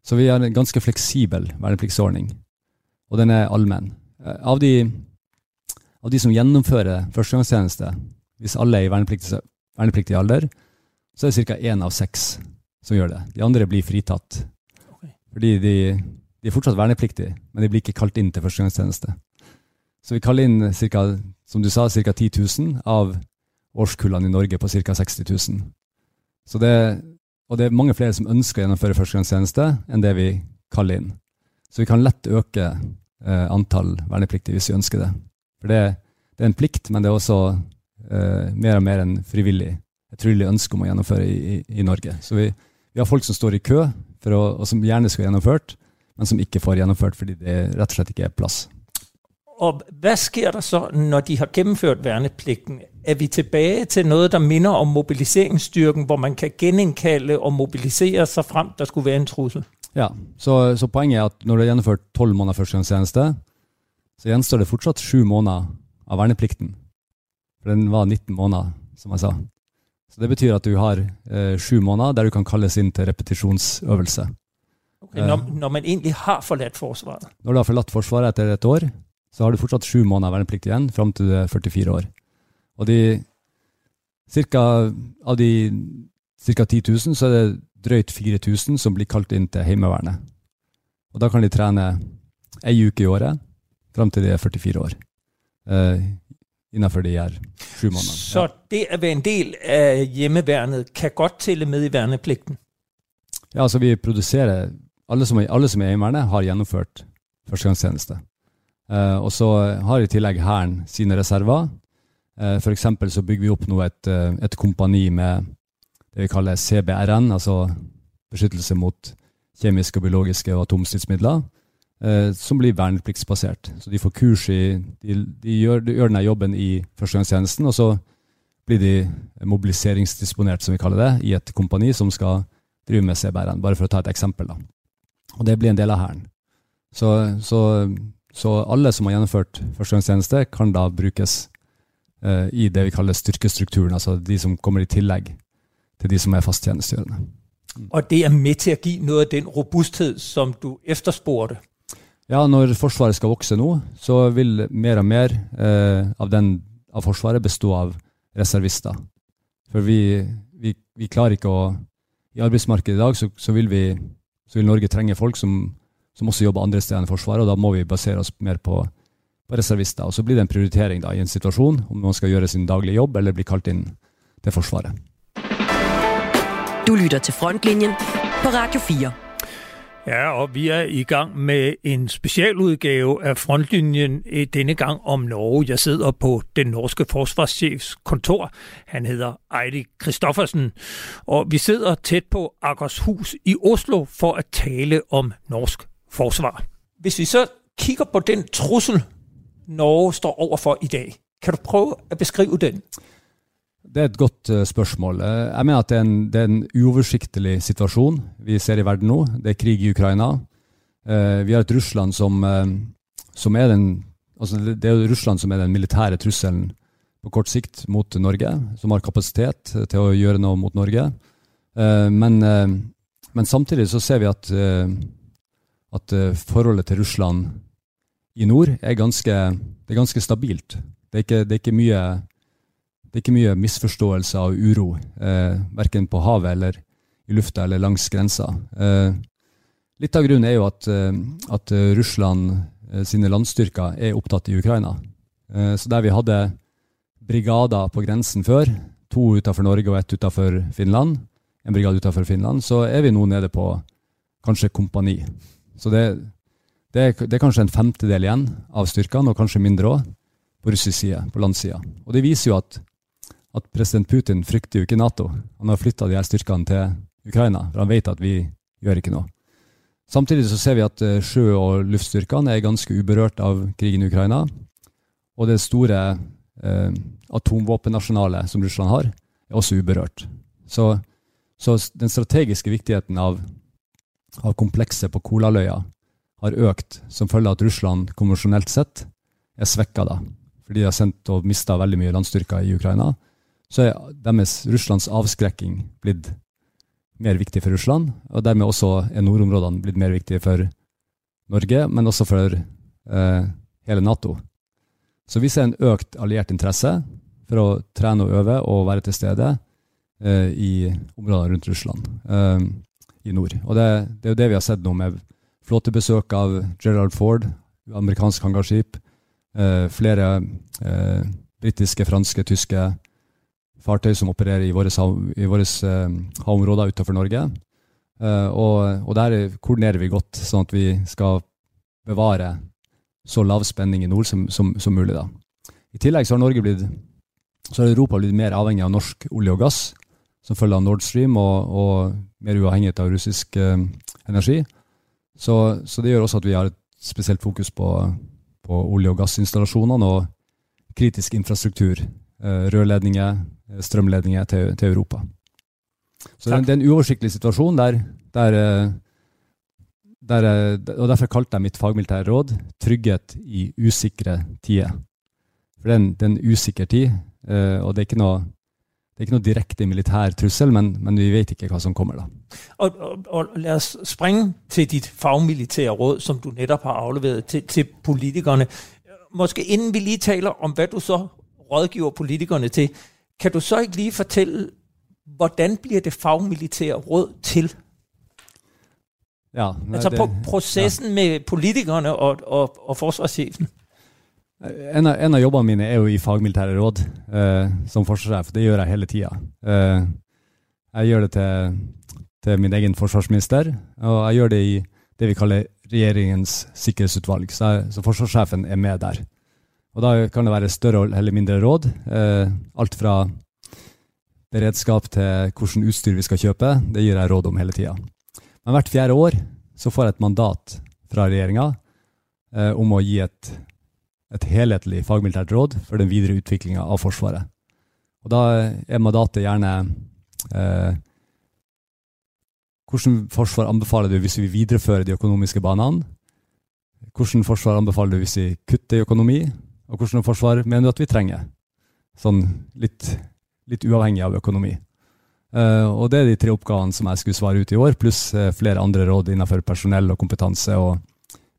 Så vi har en ganske fleksibel vernepliktsordning, og den er allmenn. Eh, av de, av de som gjennomfører førstegangstjeneste, hvis alle er i vernepliktig, vernepliktig alder, så er det ca. én av seks som gjør det. De andre blir fritatt. Fordi de, de er fortsatt vernepliktige, men de blir ikke kalt inn til førstegangstjeneste. Så vi kaller inn cirka, som du sa, ca. 10 000 av årskullene i Norge på ca. 60 000. Så det, og det er mange flere som ønsker å gjennomføre førstegangstjeneste enn det vi kaller inn. Så vi kan lett øke eh, antall vernepliktige hvis vi ønsker det. For det, det, er en plikt, men det er også eh, mer og mer en frivillig, et frivillig ønske om å gjennomføre i, i, i Norge. Så vi, vi, har folk som står i kø, å, og som gjerne skulle gjennomført, men som ikke får gjennomført fordi det rett og slett ikke er plass. Og hva skjer der så når de har gjennomført verneplikten? Er vi tilbake til noe der minner om mobiliseringsstyrken, hvor man kan gjeninnkalle og mobilisere seg frem der skulle være en trussel? Ja, så, så, poenget er at når du har gjennomført tolv måneder førstegangstjeneste, så gjenstår det fortsatt sju måneder av verneplikten. For den var 19 måneder, som jeg sa. Så det betyr at du har eh, sju måneder der du kan kalles inn til repetisjonsøvelse. Okay, når, eh. når, man egentlig har forlatt Forsvaret? Når du har forlatt Forsvaret etter et år, så har du fortsatt sju måneder verneplikt igjen fram til du er 44 år. Og de, cirka, av de ca. 10 000, så er det drøyt 4000 som blir kalt inn til Heimevernet. Og da kan de trene ei uke i året fram til de er 44 år. Eh, innenfor de her sju månedene. Så det å være en del av Hjemmevernet kan godt telle med i verneplikten? Ja, altså vi produserer Alle som alle som er i Heimevernet, har gjennomført førstegangstjeneste. Eh, og så har i tillegg Hæren sine reserver. For F.eks. så bygger vi opp nå et, uh, et kompani med det vi kaller CBRN, altså beskyttelse mot kjemiske, biologiske og atomstridsmidler, som blir vernepliktsbasert. Så de får kurs i De, de gjør, de gjør denne jobben i førstegangstjenesten, og så blir de mobiliseringsdisponert, som vi kaller det, i et kompani som skal drive med CBRN, bare for å ta et eksempel. da. Og det blir en del av Hæren. Så, så, så, alle som har gjennomført førstegangstjeneste, kan da brukes eh, i det vi kaller styrkestrukturen, altså de som kommer i tillegg til de som er fasttjenestegjørende. Og det er med til å gi noe av den robusthet som du etterspurte? Ja, når Forsvaret skal vokse nå, så vil mer og mer eh, av, den, av, Forsvaret bestå av reservister. For vi, vi, vi, klarer ikke å I arbeidsmarkedet i dag så, så, vil, vi, så vil, Norge trenge folk som, som, også jobber andre steder enn Forsvaret, og da må vi basere oss mer på, på reservister. Og så blir det en prioritering da, i en situasjon om man skal gjøre sin daglige jobb eller bli kalt inn til Forsvaret. Du lytter til Frontlinjen på Radio 4. Ja, og vi er i gang med en spesialudgave af Frontlinjen, denne gang om Norge. Jeg sidder på den norske forsvarschefs kontor. Han hedder Eidi Kristoffersen, og vi sidder tæt på Akershus i Oslo for at tale om norsk forsvar. Hvis vi så kigger på den trussel, Norge står overfor i dag, kan du prøve å beskrive den? Det er et godt uh, spørsmål. Uh, jeg mener at det er, en, det er, en, uoversiktlig situasjon vi ser i verden nå. Det er krig i Ukraina. Uh, vi har et Russland som, som er den altså det, er er Russland som er den militære trusselen på kort sikt mot Norge, som har kapasitet til å gjøre noe mot Norge. Men, men, samtidig så ser vi at, at forholdet til Russland i nord er ganske, er ganske stabilt. Det er ikke, det er ikke mye det er ikke mye misforståelse og uro, eh, verken på havet eller i lufta eller langs grensa. Eh, litt av grunnen er jo at, eh, at Russland eh, sine landstyrker er opptatt i Ukraina. Eh, så der vi hadde brigader på grensen før, to utenfor Norge og ett utenfor Finland, en brigade utenfor Finland, så er vi nå nede på kanskje kompani. Så det, det, er, det er kanskje en femtedel igjen av styrkene, og kanskje mindre òg, på russisk side, på landsida. Og det viser jo at at president Putin frykter jo ikke Nato. Han har flytta de her styrkene til Ukraina, for han vet at vi gjør ikke noe. Samtidig så ser vi at eh, sjø- og luftstyrkene er ganske uberørt av krigen i Ukraina. Og det store eh, atomvåpennasjonalet som Russland har, er også uberørt. Så, så den strategiske viktigheten av, av komplekset på Kolaløya har økt som følge av at Russland konvensjonelt sett er svekka da. Fordi de har sendt og mista veldig mye landstyrker i Ukraina så er deres Russlands avskrekking blitt mer viktig for Russland, og dermed også er nordområdene blitt mer viktige for Norge, men også for eh, hele Nato. Så vi ser en økt alliert interesse for å trene og øve og være til stede eh, i områdene rundt Russland. Eh, i nord. Og det, det, er jo det vi har sett nå med flåtebesøk av Gerald Ford, amerikansk hangarskip, eh, flere eh, britiske, franske, tyske fartøy som opererer i våre, eh, havområder utenfor Norge. Eh, og, og, der koordinerer vi godt, sånn at vi skal bevare så lav spenning i nord som, som, som mulig. da. I tillegg så har blitt, så har Europa blitt mer avhengig av norsk olje og gass som følge av Nord Stream, og, og mer uavhengighet av russisk eh, energi. Så, så, det gjør også at vi har et spesielt fokus på, på olje- og gassinstallasjonene og kritisk infrastruktur. Eh, rørledninger, eh, strømledninger til, til Europa. Så det, det, er en uoversiktlig situasjon der, der, eh, der, eh, og Derfor kalte jeg mitt fagmilitære råd 'trygghet i usikre tider'. For det er en, det er en usikker tid, og det er ikke noe det er ikke noe direkte militær trussel, men, men, vi vet ikke hva som kommer da. Og, og, og La oss springe til ditt fagmilitære råd, som du nettopp har avlevert til, til politikerne. Måske inden vi lige taler om, hva du så rådgiver politikerne til, kan du så ikke lige fortelle, hvordan blir det fagmilitære råd til? Ja, altså på prosessen ja. med politikerne og, og, og forsvarssjefen? En av, en av, jobbene mine er jo i fagmilitære råd eh, som forsvarssjef. Det gjør jeg hele tida. Eh, jeg gjør det til, til, min egen forsvarsminister, og jeg gjør det i det vi kaller regjeringens sikkerhetsutvalg. Så, jeg, så forsvarssjefen er med der. Og Da kan det være større eller mindre råd. Eh, alt fra beredskap til hvilket utstyr vi skal kjøpe. Det gir jeg råd om hele tida. Men hvert fjerde år så får jeg et mandat fra regjeringa eh, om å gi et et helhetlig fagmilitært råd for den videre utviklinga av Forsvaret. Og Da er mandatet gjerne eh, hvordan forsvar anbefaler du hvis vi viderefører de økonomiske banene? Hvordan forsvar anbefaler du hvis vi kutter i økonomi? Og hvordan forsvar mener du at vi trenger? Sånn litt, litt uavhengig av økonomi. Uh, og Det er de tre oppgavene som jeg skulle svare ut i år, pluss uh, flere andre råd innenfor personell og kompetanse og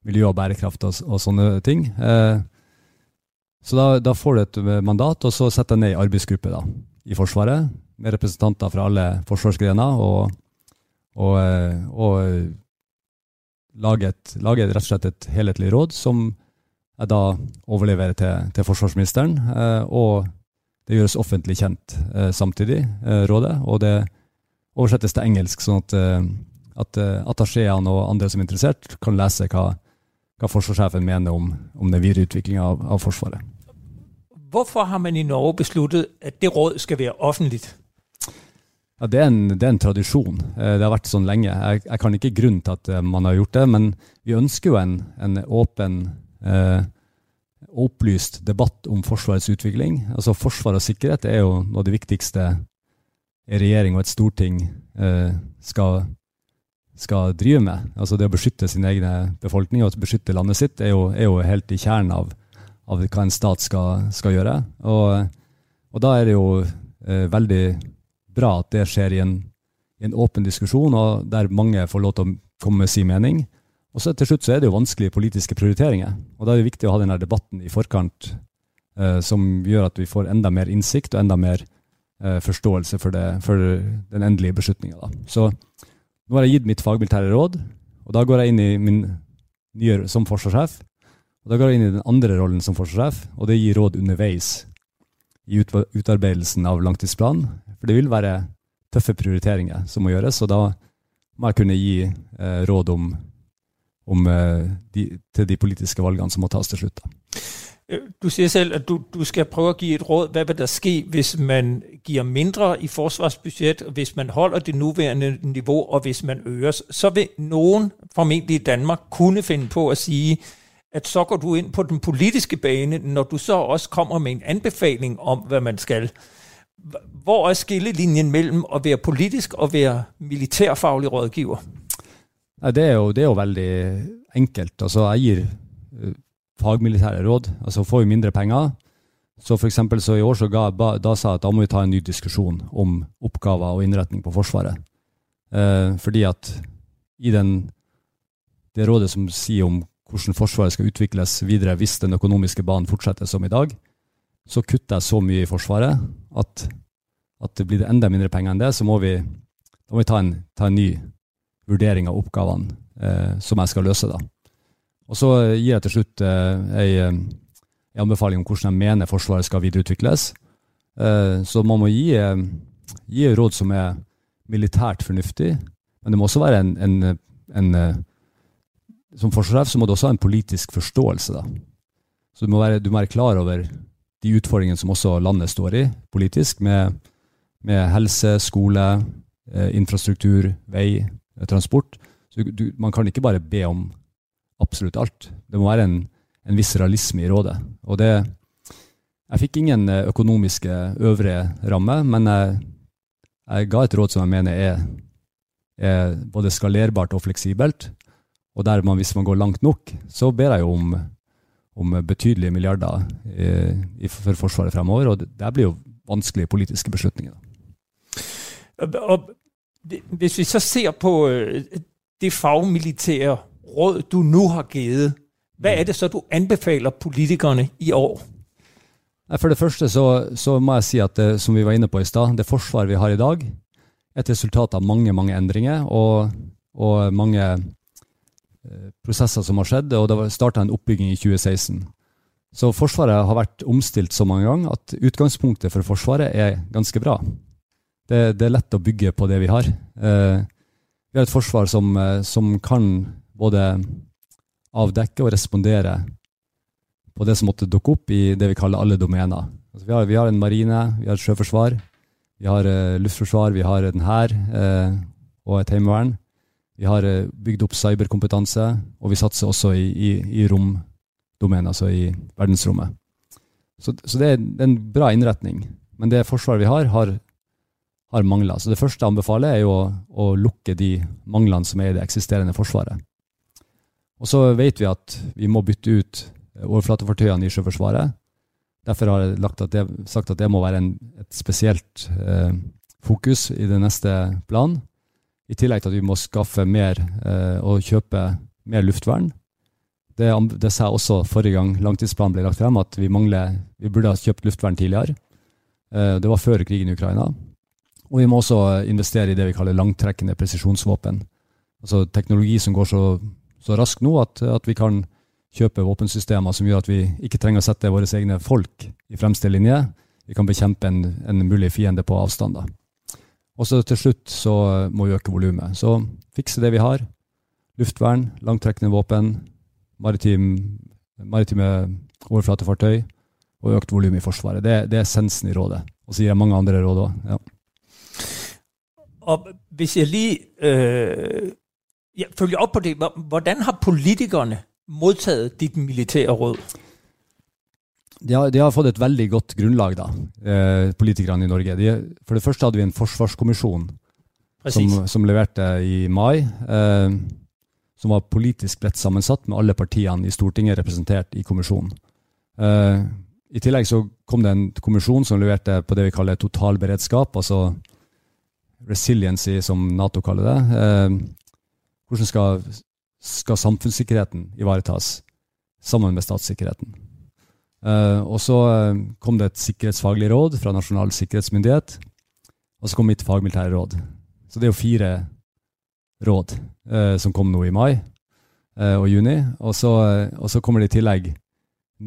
miljø og bærekraft og, og sånne ting. Uh, så da, da, får du et mandat, og så setter jeg ned ei arbeidsgruppe da, i Forsvaret med representanter fra alle forsvarsgrener, og, og, eh, og lager, et, rett og slett et helhetlig råd som jeg da overleverer til, til forsvarsministeren. Eh, og det gjøres offentlig kjent eh, samtidig, rådet, og det oversettes til engelsk, sånn at, at attachéene og andre som er interessert, kan lese hva hva forsvarssjefen mener om, om den videre utviklinga av, av, Forsvaret. Hvorfor har man i Norge besluttet at det råd skal være offentlig? Ja, det, er en, det er en tradisjon. Eh, det har vært sånn lenge. Jeg, jeg kan ikke grunnen til at eh, man har gjort det, men vi ønsker jo en, en åpen, eh, opplyst debatt om Forsvarets utvikling. Altså Forsvar og sikkerhet er jo noe av det viktigste en regjering og et storting eh, skal skal drive med. Altså Det å beskytte sin egen befolkning og beskytte landet sitt er jo, er jo helt i kjernen av, av, hva en stat skal, skal gjøre. Og, og, da er det jo eh, veldig bra at det skjer i en, i en, åpen diskusjon, og der mange får lov til å komme med sin mening. Og så til slutt så er det jo vanskelige politiske prioriteringer. Og da er det viktig å ha denne debatten i forkant eh, som gjør at vi får enda mer innsikt og enda mer eh, forståelse for, det, for den endelige beslutninga. Så nå har jeg gitt mitt fagmilitære råd, og da går jeg inn i min nye som forsvarssjef. Og da går jeg inn i den andre rollen som forsvarssjef, og det gir råd underveis i utarbeidelsen av langtidsplanen. For det vil være tøffe prioriteringer som må gjøres, og da må jeg kunne gi eh, råd om, om eh, de, til de politiske valgene som må tas til slutt. Da. Øh, du sier selv, at du, du, skal prøve å gi et råd. Hva vil der ske hvis man gir mindre i forsvarsbudsjett, hvis man holder det nåværende nivå, og hvis man øres? Så vil noen, formentlig i Danmark, kunne finne på å si at så går du inn på den politiske bane, når du så også kommer med en anbefaling om hva man skal. Hvor er skillelinjen mellom å være politisk og være militærfaglig rådgiver? Det er jo, det er jo veldig enkelt. Altså, jeg gir øh, fagmilitære råd. Altså får vi mindre penger. Så for eksempel, så i år så ga, da sa jeg at da må vi ta en ny diskusjon om oppgaver og innretning på Forsvaret. Eh, fordi at i den, det rådet som sier om hvordan Forsvaret skal utvikles videre hvis den økonomiske banen fortsetter som i dag, så kutter jeg så mye i Forsvaret at, at det blir enda mindre penger enn det. Så må vi, må vi ta, en, ta en ny vurdering av oppgavene eh, som jeg skal løse. da. Og Så gir jeg til slutt eh, ei, eh, ei anbefaling om hvordan jeg mener Forsvaret skal videreutvikles. Eh, så man må gi, eh, gi råd som er militært fornuftig, men det må også være en, en, en eh, Som forsvarssjef så må du også ha en politisk forståelse. da. Så du må, være, du må være klar over de utfordringene som også landet står i politisk, med, med helse, skole, eh, infrastruktur, vei, eh, transport. Så du, man kan ikke bare be om absolutt alt. Det må være en, en viss realisme i rådet. Og det, jeg fikk ingen eh, økonomiske øvre ramme, men jeg, jeg, ga et råd som jeg mener er, er både skalerbart og fleksibelt. Og der man, hvis man går langt nok, så ber jeg jo om, om betydelige milliarder i, i, for Forsvaret fremover. Og det, det blir jo vanskelige politiske beslutninger. Hvis vi så ser på øh, det fagmilitære råd, du nu har givet, hvad er det så, du anbefaler politikerne i år? For det første så, så må jeg si at det, som vi var inne på i stad, det forsvaret vi har i dag, er et resultat av mange mange endringer og, og mange eh, prosesser som har skjedd. og Det starta en oppbygging i 2016. Så Forsvaret har vært omstilt så mange ganger at utgangspunktet for Forsvaret er ganske bra. Det, det er lett å bygge på det vi har. Eh, vi har et forsvar som, eh, som kan både avdekke og respondere på det som måtte dukke opp i det vi kaller alle domener. Altså vi, har, vi, har, en marine, vi har et sjøforsvar, vi har uh, luftforsvar, vi har en hær uh, og et heimevern. Vi har uh, bygd opp cyberkompetanse, og vi satser også i, i, i romdomenet, altså i verdensrommet. Så, så det, er, det, er, en bra innretning. Men det forsvaret vi har, har, har mangler. Så det første jeg anbefaler, er jo å, å lukke de manglene som er i det eksisterende forsvaret. Og så vet vi at vi må bytte ut overflatefartøyene i Sjøforsvaret. Derfor har jeg at det, sagt at det må være en, et spesielt eh, fokus i det neste planen. I tillegg til at vi må skaffe mer eh, og kjøpe mer luftvern. Det, det, sa jeg også forrige gang langtidsplanen ble lagt frem, at vi, mangler, vi burde ha kjøpt luftvern tidligere. Eh, det var før krigen i Ukraina. Og vi må også investere i det vi kaller langtrekkende presisjonsvåpen. Altså teknologi som går så, så raskt nå at, at vi kan kjøpe våpensystemer som gjør at vi ikke trenger å sette våre egne folk i fremste linje. Vi kan bekjempe en, en mulig fiende på avstand. Og så til slutt så må vi øke volumet. Så fikse det vi har. Luftvern, langtrekkende våpen, maritim, maritime overflatefartøy og økt volum i Forsvaret. Det, det, er essensen i rådet. Og så gir jeg mange andre råd òg. Ja. Hvis jeg lige øh, jeg følge opp på det, hvordan har politikerne mottatt ditt militære råd? De har, de har, fått et veldig godt grunnlag, da, eh, politikerne i Norge. De, for det første hadde vi en forsvarskommisjon som, som, leverte i mai. Eh, som var politisk bredt sammensatt, med alle partiene i Stortinget representert i kommisjonen. Eh, I tillegg så kom det en kommisjon som leverte på det vi kaller totalberedskap, altså resiliency, som Nato kaller det. Eh, hvordan skal skal samfunnssikkerheten ivaretas sammen med statssikkerheten. Uh, og så uh, kom det et sikkerhetsfaglig råd fra Nasjonal sikkerhetsmyndighet, og så kom mitt fagmilitære råd. Så det er jo fire råd uh, som kom nå i mai og juni. Og så, og så, kommer det i tillegg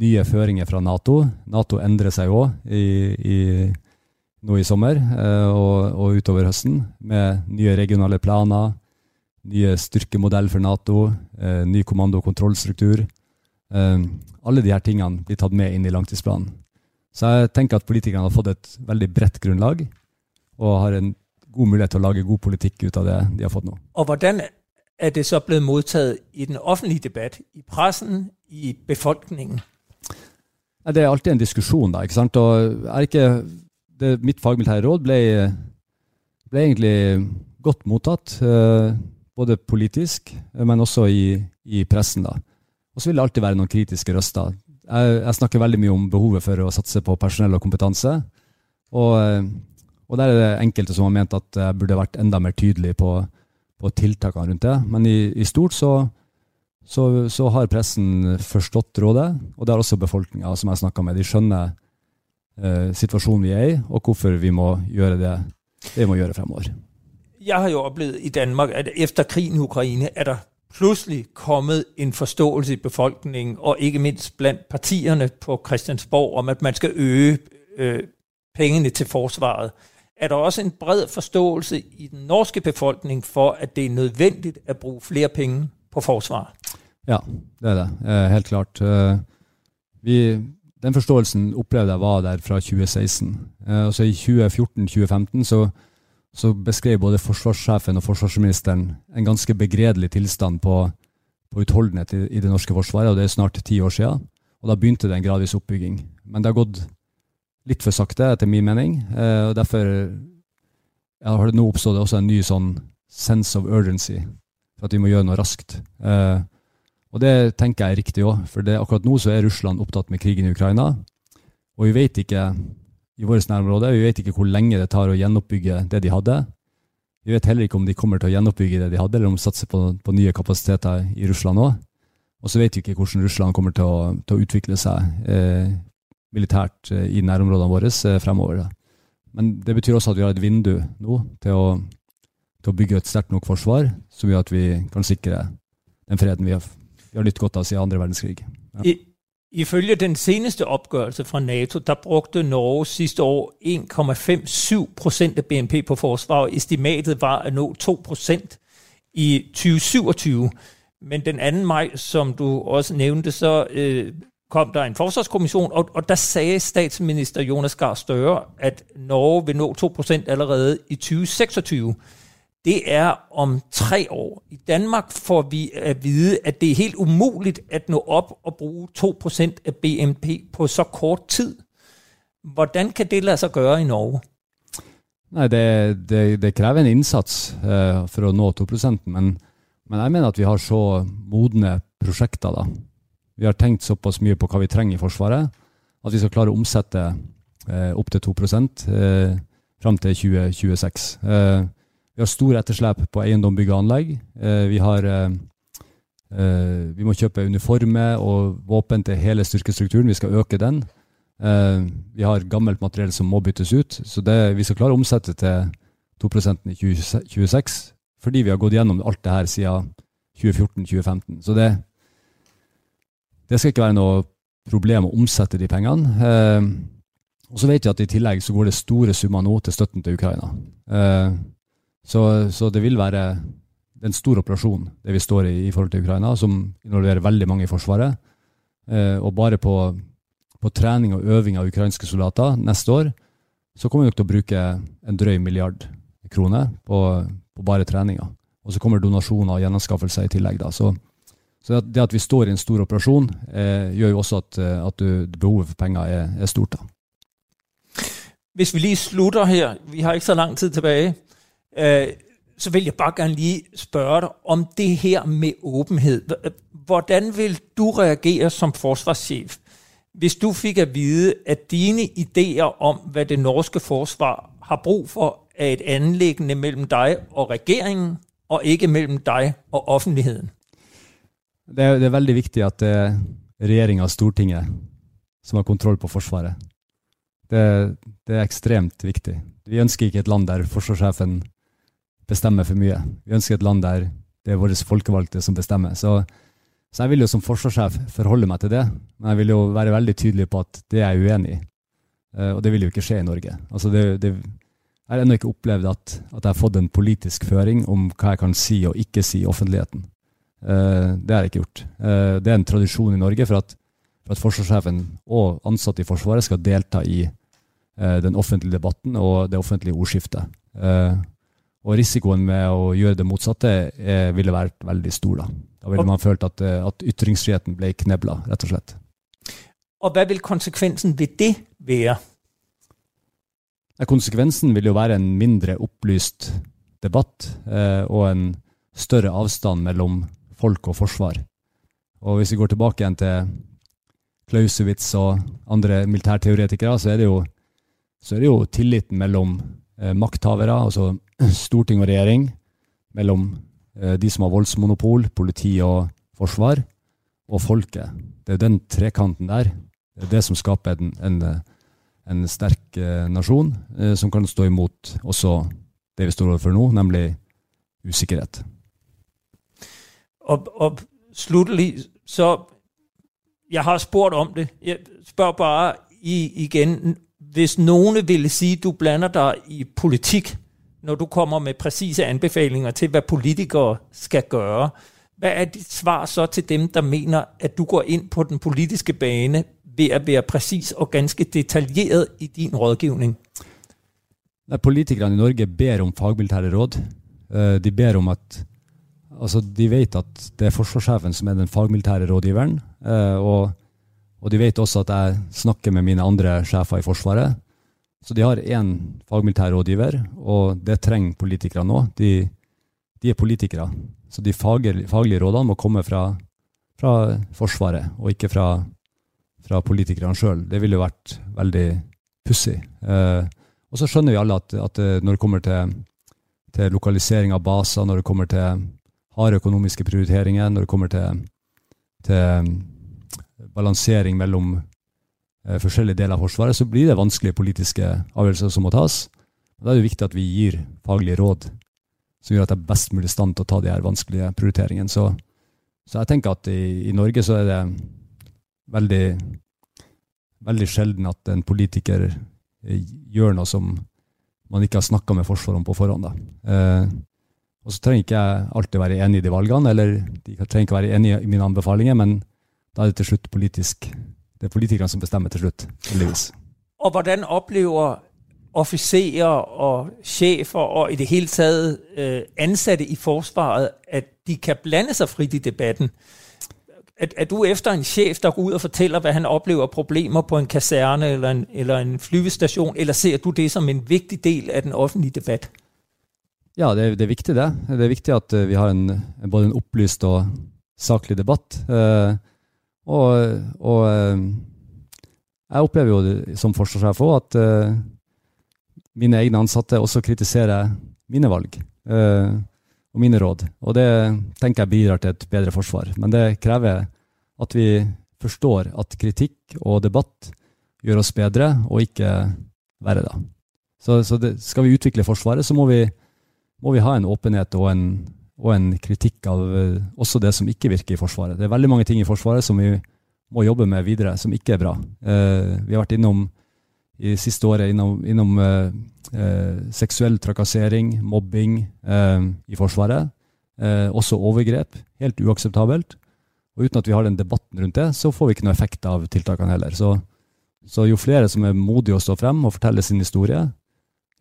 nye føringer fra Nato. Nato endrer seg òg nå i sommer og, og utover høsten, med nye regionale planer, nye styrkemodell for Nato, eh, ny kommando- og kontrollstruktur. Eh, alle de her tingene blir tatt med inn i langtidsplanen. Så jeg tenker at politikerne har fått et veldig bredt grunnlag, og har en god mulighet til å lage god politikk ut av det de har fått nå. Og hvordan er det så blitt mottatt i den offentlige debatt, i pressen, i befolkningen? Det er alltid en diskusjon, da. ikke sant? Og er ikke, det, mitt fagmilitære råd ble, ble egentlig godt mottatt. Eh, både politisk, men også i, i pressen. da. Og så vil det alltid være noen kritiske røster. Jeg, jeg, snakker veldig mye om behovet for å satse på personell og kompetanse. Og, og der er det enkelte som har ment at jeg burde vært enda mer tydelig på, på tiltakene rundt det. Men i, i stort så, så, så, har pressen forstått rådet, og det har også befolkninga som jeg snakka med. De skjønner eh, situasjonen vi er i, og hvorfor vi må gjøre det vi må gjøre fremover. Jeg har jo oplevet i Danmark, at efter krigen i Ukraine er der pludselig kommet en forståelse i befolkningen, og ikke mindst blandt partierne på Christiansborg, om at man skal øge øh, pengene til forsvaret. Er der også en bred forståelse i den norske befolkning for, at det er nødvendigt at bruge flere penge på forsvaret? Ja, det er det. Eh, helt klart. Eh, vi, den forståelsen opplevde jeg var der fra 2016. Eh, altså I 2014-2015 så, så, beskrev både forsvarssjefen og forsvarsministeren en ganske begredelig tilstand på, på utholdenhet i, i, det norske forsvaret, og det er snart ti år siden. Og da begynte det en gradvis oppbygging. Men det har gått litt for sakte, etter min mening. og Derfor har det nå oppstått også en ny sånn sense of urgency, for at vi må gjøre noe raskt. Eh, og det tenker jeg er riktig òg, for det, akkurat nå så er Russland opptatt med krigen i Ukraina. Og vi vet ikke i vårt nærområde, vi vet ikke hvor lenge det tar å gjenoppbygge det de hadde. Vi vet heller ikke om de kommer til å gjenoppbygge det de hadde, eller om de satser på, på nye kapasiteter i Russland òg. Og så vet vi ikke hvordan Russland kommer til å, til å utvikle seg eh, militært eh, i nærområdene våre eh, fremover. Men det betyr også at vi har et vindu nå til å, til å bygge et sterkt nok forsvar som gjør at vi kan sikre den freden vi har vi har nytt godt av siden andre verdenskrig. Ja. I, ifølge den seneste opgørelse fra Nato, der brugte Norge sidste år 1,57 procent af BNP på forsvar, og estimatet var at nå 2 procent i 2027. Men den 2. maj, som du også nævnte, så øh, kom der en forsvarskommission, og, og der sagde statsminister Jonas Gahr Støre, at Norge vil nå 2 procent allerede i 2026 det er om tre år. I Danmark får vi at vide, at det er helt umuligt at nå op og bruge 2% af BNP på så kort tid. Hvordan kan det lade sig gøre i Norge? Nei, det, det, det krever en innsats uh, for å nå 2% men, men jeg mener at vi har så modne prosjekter. da. Vi har tenkt såpass mye på hva vi trenger i Forsvaret, at vi skal klare å omsette uh, opp til 2 uh, fram til 2026. Uh, vi har store etterslep på eiendom, bygg og anlegg. Eh, vi, har, eh, eh, vi må kjøpe uniformer og våpen til hele styrkestrukturen. Vi skal øke den. Vi har gammelt materiell som må byttes ut. Så det, vi skal klare å omsette til 2% i 2026, fordi vi har gått gjennom alt det her siden 2014-2015. Så det, det skal ikke være noe problem å omsette de pengene. Og så vet vi at i tillegg så går det store summer nå til støtten til Ukraina. Eh, så, så, det vil være en stor operasjon, det vi står i i forhold til Ukraina, som involverer veldig mange i Forsvaret. Eh, og bare på, på, trening og øving av ukrainske soldater neste år, så kommer vi nok til å bruke en drøy milliard kroner på, på bare treninga. Og så kommer donasjoner og gjenanskaffelser i tillegg. da. Så, så, det at vi står i en stor operasjon, eh, gjør jo også at, eh, at du, behovet for penger er, er stort. da. Hvis vi lige slutter her, vi har ikke så lang tid tilbake øh, så vil jeg bare gerne lige spørge dig om det her med åbenhed. Hvordan vil du reagere som forsvarschef, hvis du fik at vide, at dine idéer om, hvad det norske forsvar har brug for, er et anlæggende mellem dig og regeringen, og ikke mellem dig og offentligheden? Det er, det er veldig viktig at det er regjeringa og Stortinget som har kontroll på Forsvaret. Det, det er ekstremt viktig. Vi ønsker ikke et land der forsvarssjefen bestemmer for mye. Vi ønsker et land der det er våre folkevalgte som bestemmer. Så, så, jeg vil jo som forsvarssjef forholde meg til det, men jeg vil jo være veldig tydelig på at det er jeg uenig i. Uh, og det vil jo ikke skje i Norge. Altså det, det, jeg har ennå ikke opplevd at, at, jeg har fått en politisk føring om hva jeg kan si og ikke si i offentligheten. Uh, det har jeg ikke gjort. Uh, det er en tradisjon i Norge for at, for at forsvarssjefen og ansatte i Forsvaret skal delta i den offentlige debatten og det offentlige ordskiftet. Og risikoen med å gjøre det motsatte eh, ville vært veldig stor. Da Da ville man følt at, eh, at ytringsfriheten ble knebla, rett og slett. Og hva vil konsekvensen ved det være? Konsekvensen vil jo være en mindre opplyst debatt eh, og en større avstand mellom folk og forsvar. Og hvis vi går tilbake igjen til Clausewitz og andre militærteoretikere, så er det jo, så er det jo tilliten mellom eh, makthavere, altså storting og regjering, mellom eh, de som har voldsmonopol, politi og forsvar, og folket. Det er den trekanten der. Det er det som skaper en, en, en sterk eh, nasjon, eh, som kan stå imot også det vi står overfor nå, nemlig usikkerhet. Og, og sluttelig, så Jeg har spurt om det. Jeg spør bare i, igen. Hvis noen ville si du blander deg i politikk når du kommer med præcise anbefalinger til hva politikere skal gjøre, hva er ditt svar så til dem der mener at du går inn på den politiske bane ved å være presis og ganske detaljert i din rådgivning? Politikerne i Norge ber om fagmilitære råd. Eh, de ber om at altså De vet at det er forsvarssjefen som er den fagmilitære rådgiveren. Eh, og, og, de vet også at jeg snakker med mine andre sjefer i Forsvaret. Så de har én fagmilitær rådgiver, og det trenger politikere nå. De, de er politikere. Så de faglige, faglige rådene må komme fra, fra, Forsvaret, og ikke fra, fra politikerne sjøl. Det ville vært veldig pussig. Eh, og så skjønner vi alle at, at når det kommer til, til lokalisering av baser, når det kommer til harde økonomiske prioriteringer når det kommer til, til balansering mellom eh, forskjellige deler av Forsvaret, så blir det vanskelige politiske avgjørelser som må tas. Og Da er det viktig at vi gir faglige råd som gjør at jeg er best mulig i stand til å ta de her vanskelige prioriteringene. Så, så jeg tenker at i, i, Norge så er det veldig, veldig sjelden at en politiker eh, gjør noe som man ikke har snakka med Forsvaret om på forhånd. Eh, og så trenger ikke jeg alltid være enig i de valgene, eller de trenger ikke være enig i mine anbefalinger, men da er det til slutt politisk. Det er politikerne som bestemmer til slutt, heldigvis. Og hvordan opplever offiserer og sjefer og i det hele tatt øh, ansatte i Forsvaret at de kan blande seg fritt i debatten? Er, er, du efter en sjef der går ut og forteller hva han opplever problemer på en kaserne eller en, eller en flyvestasjon, eller ser du det som en viktig del av den offentlige debatt? Ja, det er, det er, viktig, det. Det er viktig at uh, vi har en, både en opplyst og saklig debatt. Uh, og, og uh, jeg opplever jo som forsvarssjef òg at mine egne ansatte også kritiserer mine valg og mine råd. Og det tenker jeg bidrar til et bedre forsvar. Men det krever at vi forstår at kritikk og debatt gjør oss bedre, og ikke verre, da. Så, så det, skal vi utvikle Forsvaret, så må vi må vi ha en åpenhet og en, og en kritikk av uh, også det som ikke virker i Forsvaret. Det er veldig mange ting i Forsvaret som vi må jobbe med videre, som ikke er bra. Eh, vi har vært innom i siste året innom, innom eh, seksuell trakassering, mobbing i Forsvaret. også overgrep. Helt uakseptabelt. Og uten at vi har den debatten rundt det, så får vi ikke noe effekt av tiltakene heller. Så, så jo flere som er modige å stå frem og fortelle sin historie,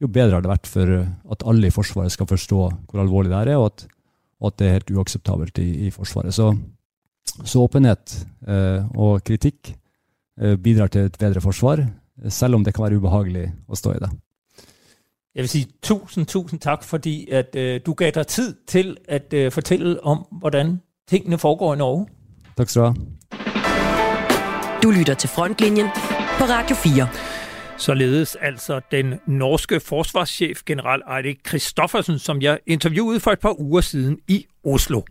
jo bedre har det vært for at alle i Forsvaret skal forstå hvor alvorlig det er, og at, og at det er helt uakseptabelt i, i Forsvaret. Så, så åpenhet eh, og kritikk eh, bidrar til et bedre forsvar, selv om det kan være ubehagelig å stå i det. Jeg vil si tusen, tusen takk fordi at uh, du ga deg tid til å uh, fortelle om hvordan tingene foregår i Norge. Takk skal du ha. Du lytter til Frontlinjen på Radio 4. Således altså den norske forsvarschef general Eirik Kristoffersen, som jeg intervjuet for et par uger siden i Oslo.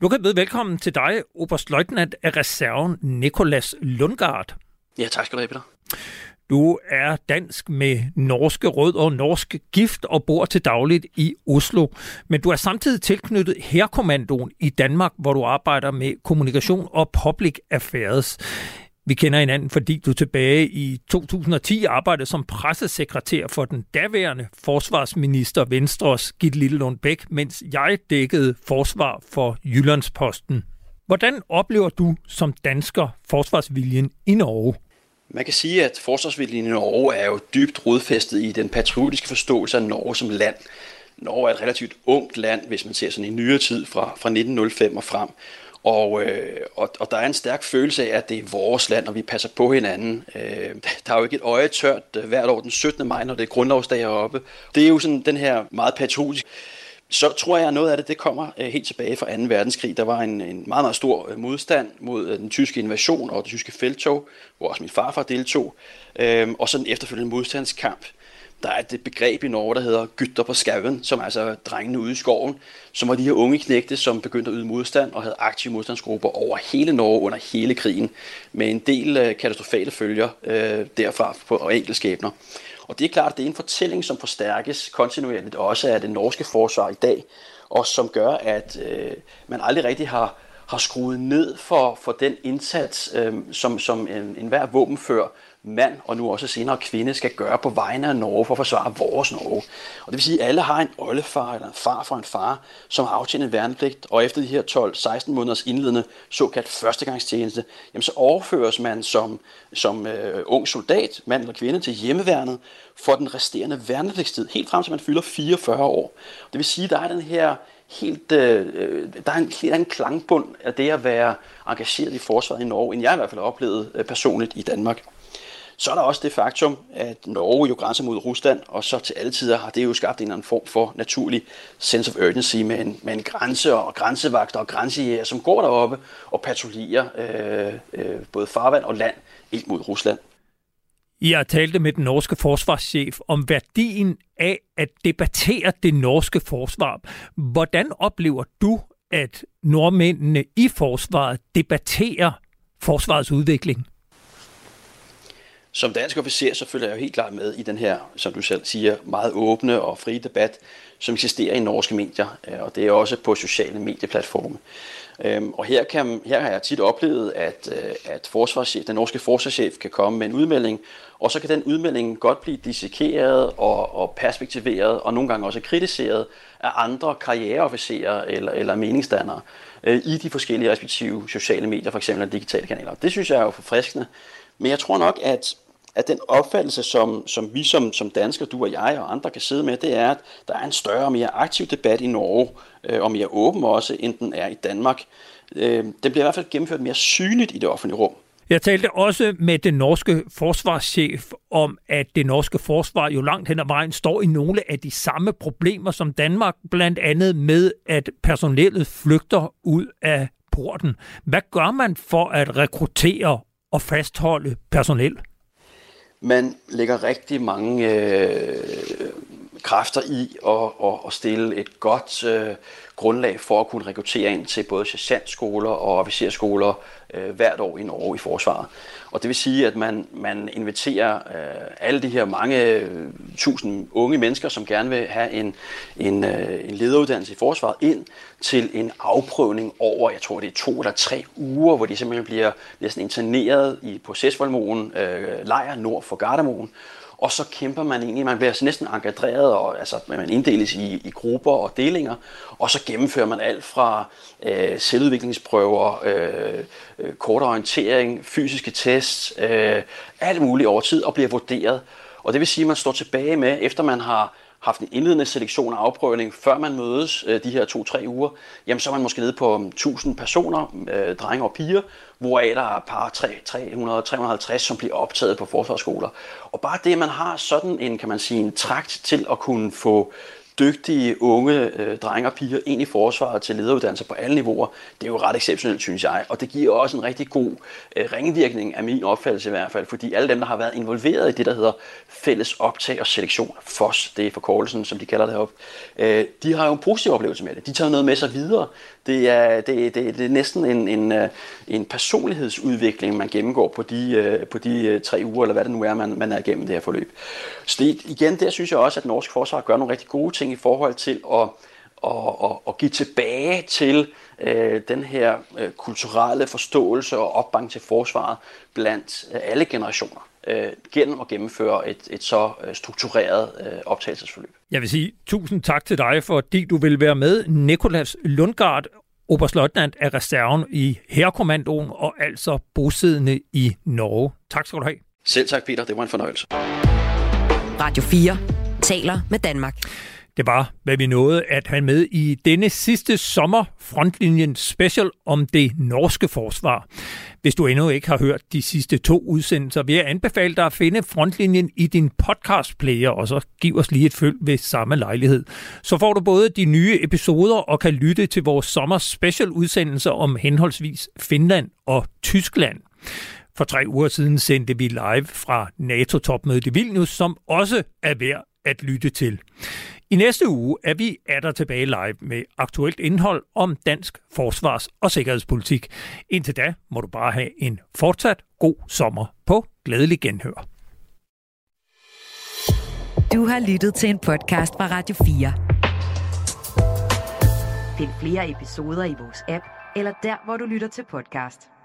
Nu kan jeg byde velkommen til deg, oberstløjtnant af reserven Nikolas Lundgaard. Ja, tak skal du have, Peter. Du er dansk med norske rød og norsk gift og bor til dagligt i Oslo. Men du er samtidig tilknyttet Herkommandoen i Danmark, hvor du arbejder med kommunikation og public affairs. Vi kender hinanden, fordi du tilbage i 2010 arbejdede som pressesekretær for den daværende forsvarsminister Venstres Gitte Lillelund Bæk, mens jeg dækkede forsvar for Jyllandsposten. Hvordan oplever du som dansker forsvarsviljen i Norge? Man kan sige, at forsvarsviljen i Norge er jo dybt rodfæstet i den patriotiske forståelse af Norge som land. Norge er et relativt ungt land, hvis man ser sådan i nyere tid fra, fra 1905 og frem. Og, øh, og, og der er en stærk følelse af, at det er vores land, og vi passer på hinanden. Øh, der er jo ikke et øje tørt øh, hvert år den 17. maj, når det er grundlovsdag heroppe. Det er jo sådan den her meget patriotisk. Så tror jeg, at noget af det, det kommer øh, helt tilbage fra 2. verdenskrig. Der var en, en meget, meget stor motstand øh, den tyske invasion og det tyske feltog, hvor også min farfar deltog. Og så den efterfølgende modstandskamp der er et begreb i Norge, der hedder gytter på skaven, som altså drengene ude i skoven, som var de her unge knægte, som begyndte at yde modstand og havde aktive modstandsgrupper over hele Norge under hele krigen, med en del øh, katastrofale følger øh, derfra på, og. Og det er klart, at det er en fortælling, som forstærkes kontinuerligt også af det norske forsvar i dag, og som gør, at øh, man aldrig rigtig har, har skruet ned for, for den indsats, øh, som, som en, en hver våbenfører mand og nu også senere kvinde skal gøre på vegne af Norge for at forsvare vores Norge. Og det vil sige, at alle har en oldefar eller en far fra en far, som har aftjent en værnepligt, og efter de her 12-16 måneders indledende såkaldt førstegangstjeneste, så overføres man som, som øh, ung soldat, mand eller kvinde, til hjemmeværnet for den resterende værnepligtstid, helt frem til man fylder 44 år. Det vil sige, at der er den her helt, øh, øh, der er en helt anden klangbund af det at være engageret i forsvaret i Norge, end jeg i hvert fald har oplevet øh, personligt i Danmark. Så er der også det faktum, at Norge jo grænser mod Rusland, og så til alle tider har det jo skabt en eller anden form for naturlig sense of urgency med en, med en grænse og grænsevagter og grænsejæger, som går deroppe og patruljerer øh, øh, både farvand og land ind mod Rusland. Jeg talte med den norske forsvarschef om værdien af at debattere det norske forsvar. Hvordan oplever du, at nordmændene i forsvaret debatterer forsvarets udvikling? Som dansk officer, så følger jeg jo helt klart med i den her, som du selv siger, meget åbne og frie debat, som eksisterer i norske medier, øh, og det er også på sociale medieplatforme. Og her, kan, her har jeg tit oplevet, at, øh, at den norske forsvarschef kan komme med en udmelding, og så kan den udmelding godt blive dissekeret og, og perspektiveret, og nogle gange også kritiseret af andre karriereofficerer eller, eller meningsdannere øh, i de forskellige respektive sociale medier, f.eks. digitale kanaler. Det synes jeg er jo forfriskende. Men jeg tror nok, at at den opfattelse, som, som vi som, som danskere, du og jeg og andre kan sidde med, det er, at der er en større og mere aktiv debat i Norge, øh, og mere åben også, end den er i Danmark. Øh, den bliver i hvert fald gennemført mere synligt i det offentlige rum. Jeg talte også med den norske forsvarschef om, at det norske forsvar jo langt hen ad vejen står i nogle af de samme problemer som Danmark, andet med, at personellet flygter ud af porten. Hvad gør man for at rekruttere og fastholde personel? Man ligger riktig mange øh, kræfter i å at, at stille et godt øh, grundlag for at kunne rekruttere ind til både sergeantskoler og officerskoler øh, hvert år i Norge i forsvaret. Og det vil sige, at man, man inviterer øh, alle de her mange øh, tusind unge mennesker, som gerne vil have en, en, øh, en lederuddannelse i forsvaret, ind til en afprøvning over, jeg tror det er to eller tre uger, hvor de simpelthen bliver næsten interneret i procesvoldmoen øh, lejr nord for Gardermoen, og så kæmper man egentlig, man bliver næsten engageret, og altså, man inddeles i, i grupper og delinger, og så gennemfører man alt fra øh, selvudviklingsprøver, øh, øh, kort orientering, fysiske tests, øh, alt muligt over tid, og bliver vurderet. Og det vil sige, at man står tilbage med, efter man har haft en indledende selektion og afprøvning, før man mødes øh, de her to-tre uger, jamen så er man måske nede på 1000 personer, øh, drenge og piger, hvoraf der er par 300-350, som bliver optaget på forsvarsskoler. Og bare det, at man har sådan en, kan man sige, en trakt til at kunne få dygtige unge øh, drenge og piger ind i forsvaret til lederuddannelser på alle niveauer, det er jo ret exceptionelt, synes jeg. Og det giver også en rigtig god øh, ringvirkning af min opfattelse i hvert fald, fordi alle dem, der har været involveret i det, der hedder fælles optag og selektion, FOS, det er forkortelsen, som de kalder det op, øh, de har jo en positiv oplevelse med det. De tager noget med sig videre. Det er, det, det, det er næsten en, en, øh, en personlighedsudvikling, man gennemgår på de, øh, på de øh, tre uger, eller hvad det nu er, man, man er igennem det her forløb. Så det, igen, der synes jeg også, at norsk forsvar gør nogle rigtig gode ting i forhold til at, at, at, at give tilbage til øh, den her øh, kulturelle forståelse og opbakning til forsvaret blandt øh, alle generationer øh, gennem at gennemføre et, et så øh, struktureret øh, optagelsesforløb. Jeg vil sige tusind tak til dig, fordi du vil være med. Nikolas Lundgaard, oberstløjtnant af reserven i Herkommandoen og altså bosiddende i Norge. Tak skal du have. Selv tak, Peter. Det var en fornøjelse. Radio 4 taler med Danmark. Det var, hvad vi nåede at have med i denne sidste sommer Frontlinjen Special om det norske forsvar. Hvis du endnu ikke har hørt de sidste to udsendelser, vil jeg anbefale dig at finde Frontlinjen i din podcast player, og så giv os lige et følg ved samme lejlighed. Så får du både de nye episoder og kan lytte til vores sommer special udsendelser om henholdsvis Finland og Tyskland. For tre uger siden sendte vi live fra NATO-topmødet i Vilnius, som også er værd at lytte til. I næste uge er vi der tilbage live med aktuelt indhold om dansk forsvars- og sikkerhedspolitik. Indtil da må du bare have en fortsat god sommer på glædelig genhør. Du har lyttet til en podcast fra Radio 4. Find flere episoder i vores app, eller der, hvor du lytter til podcast.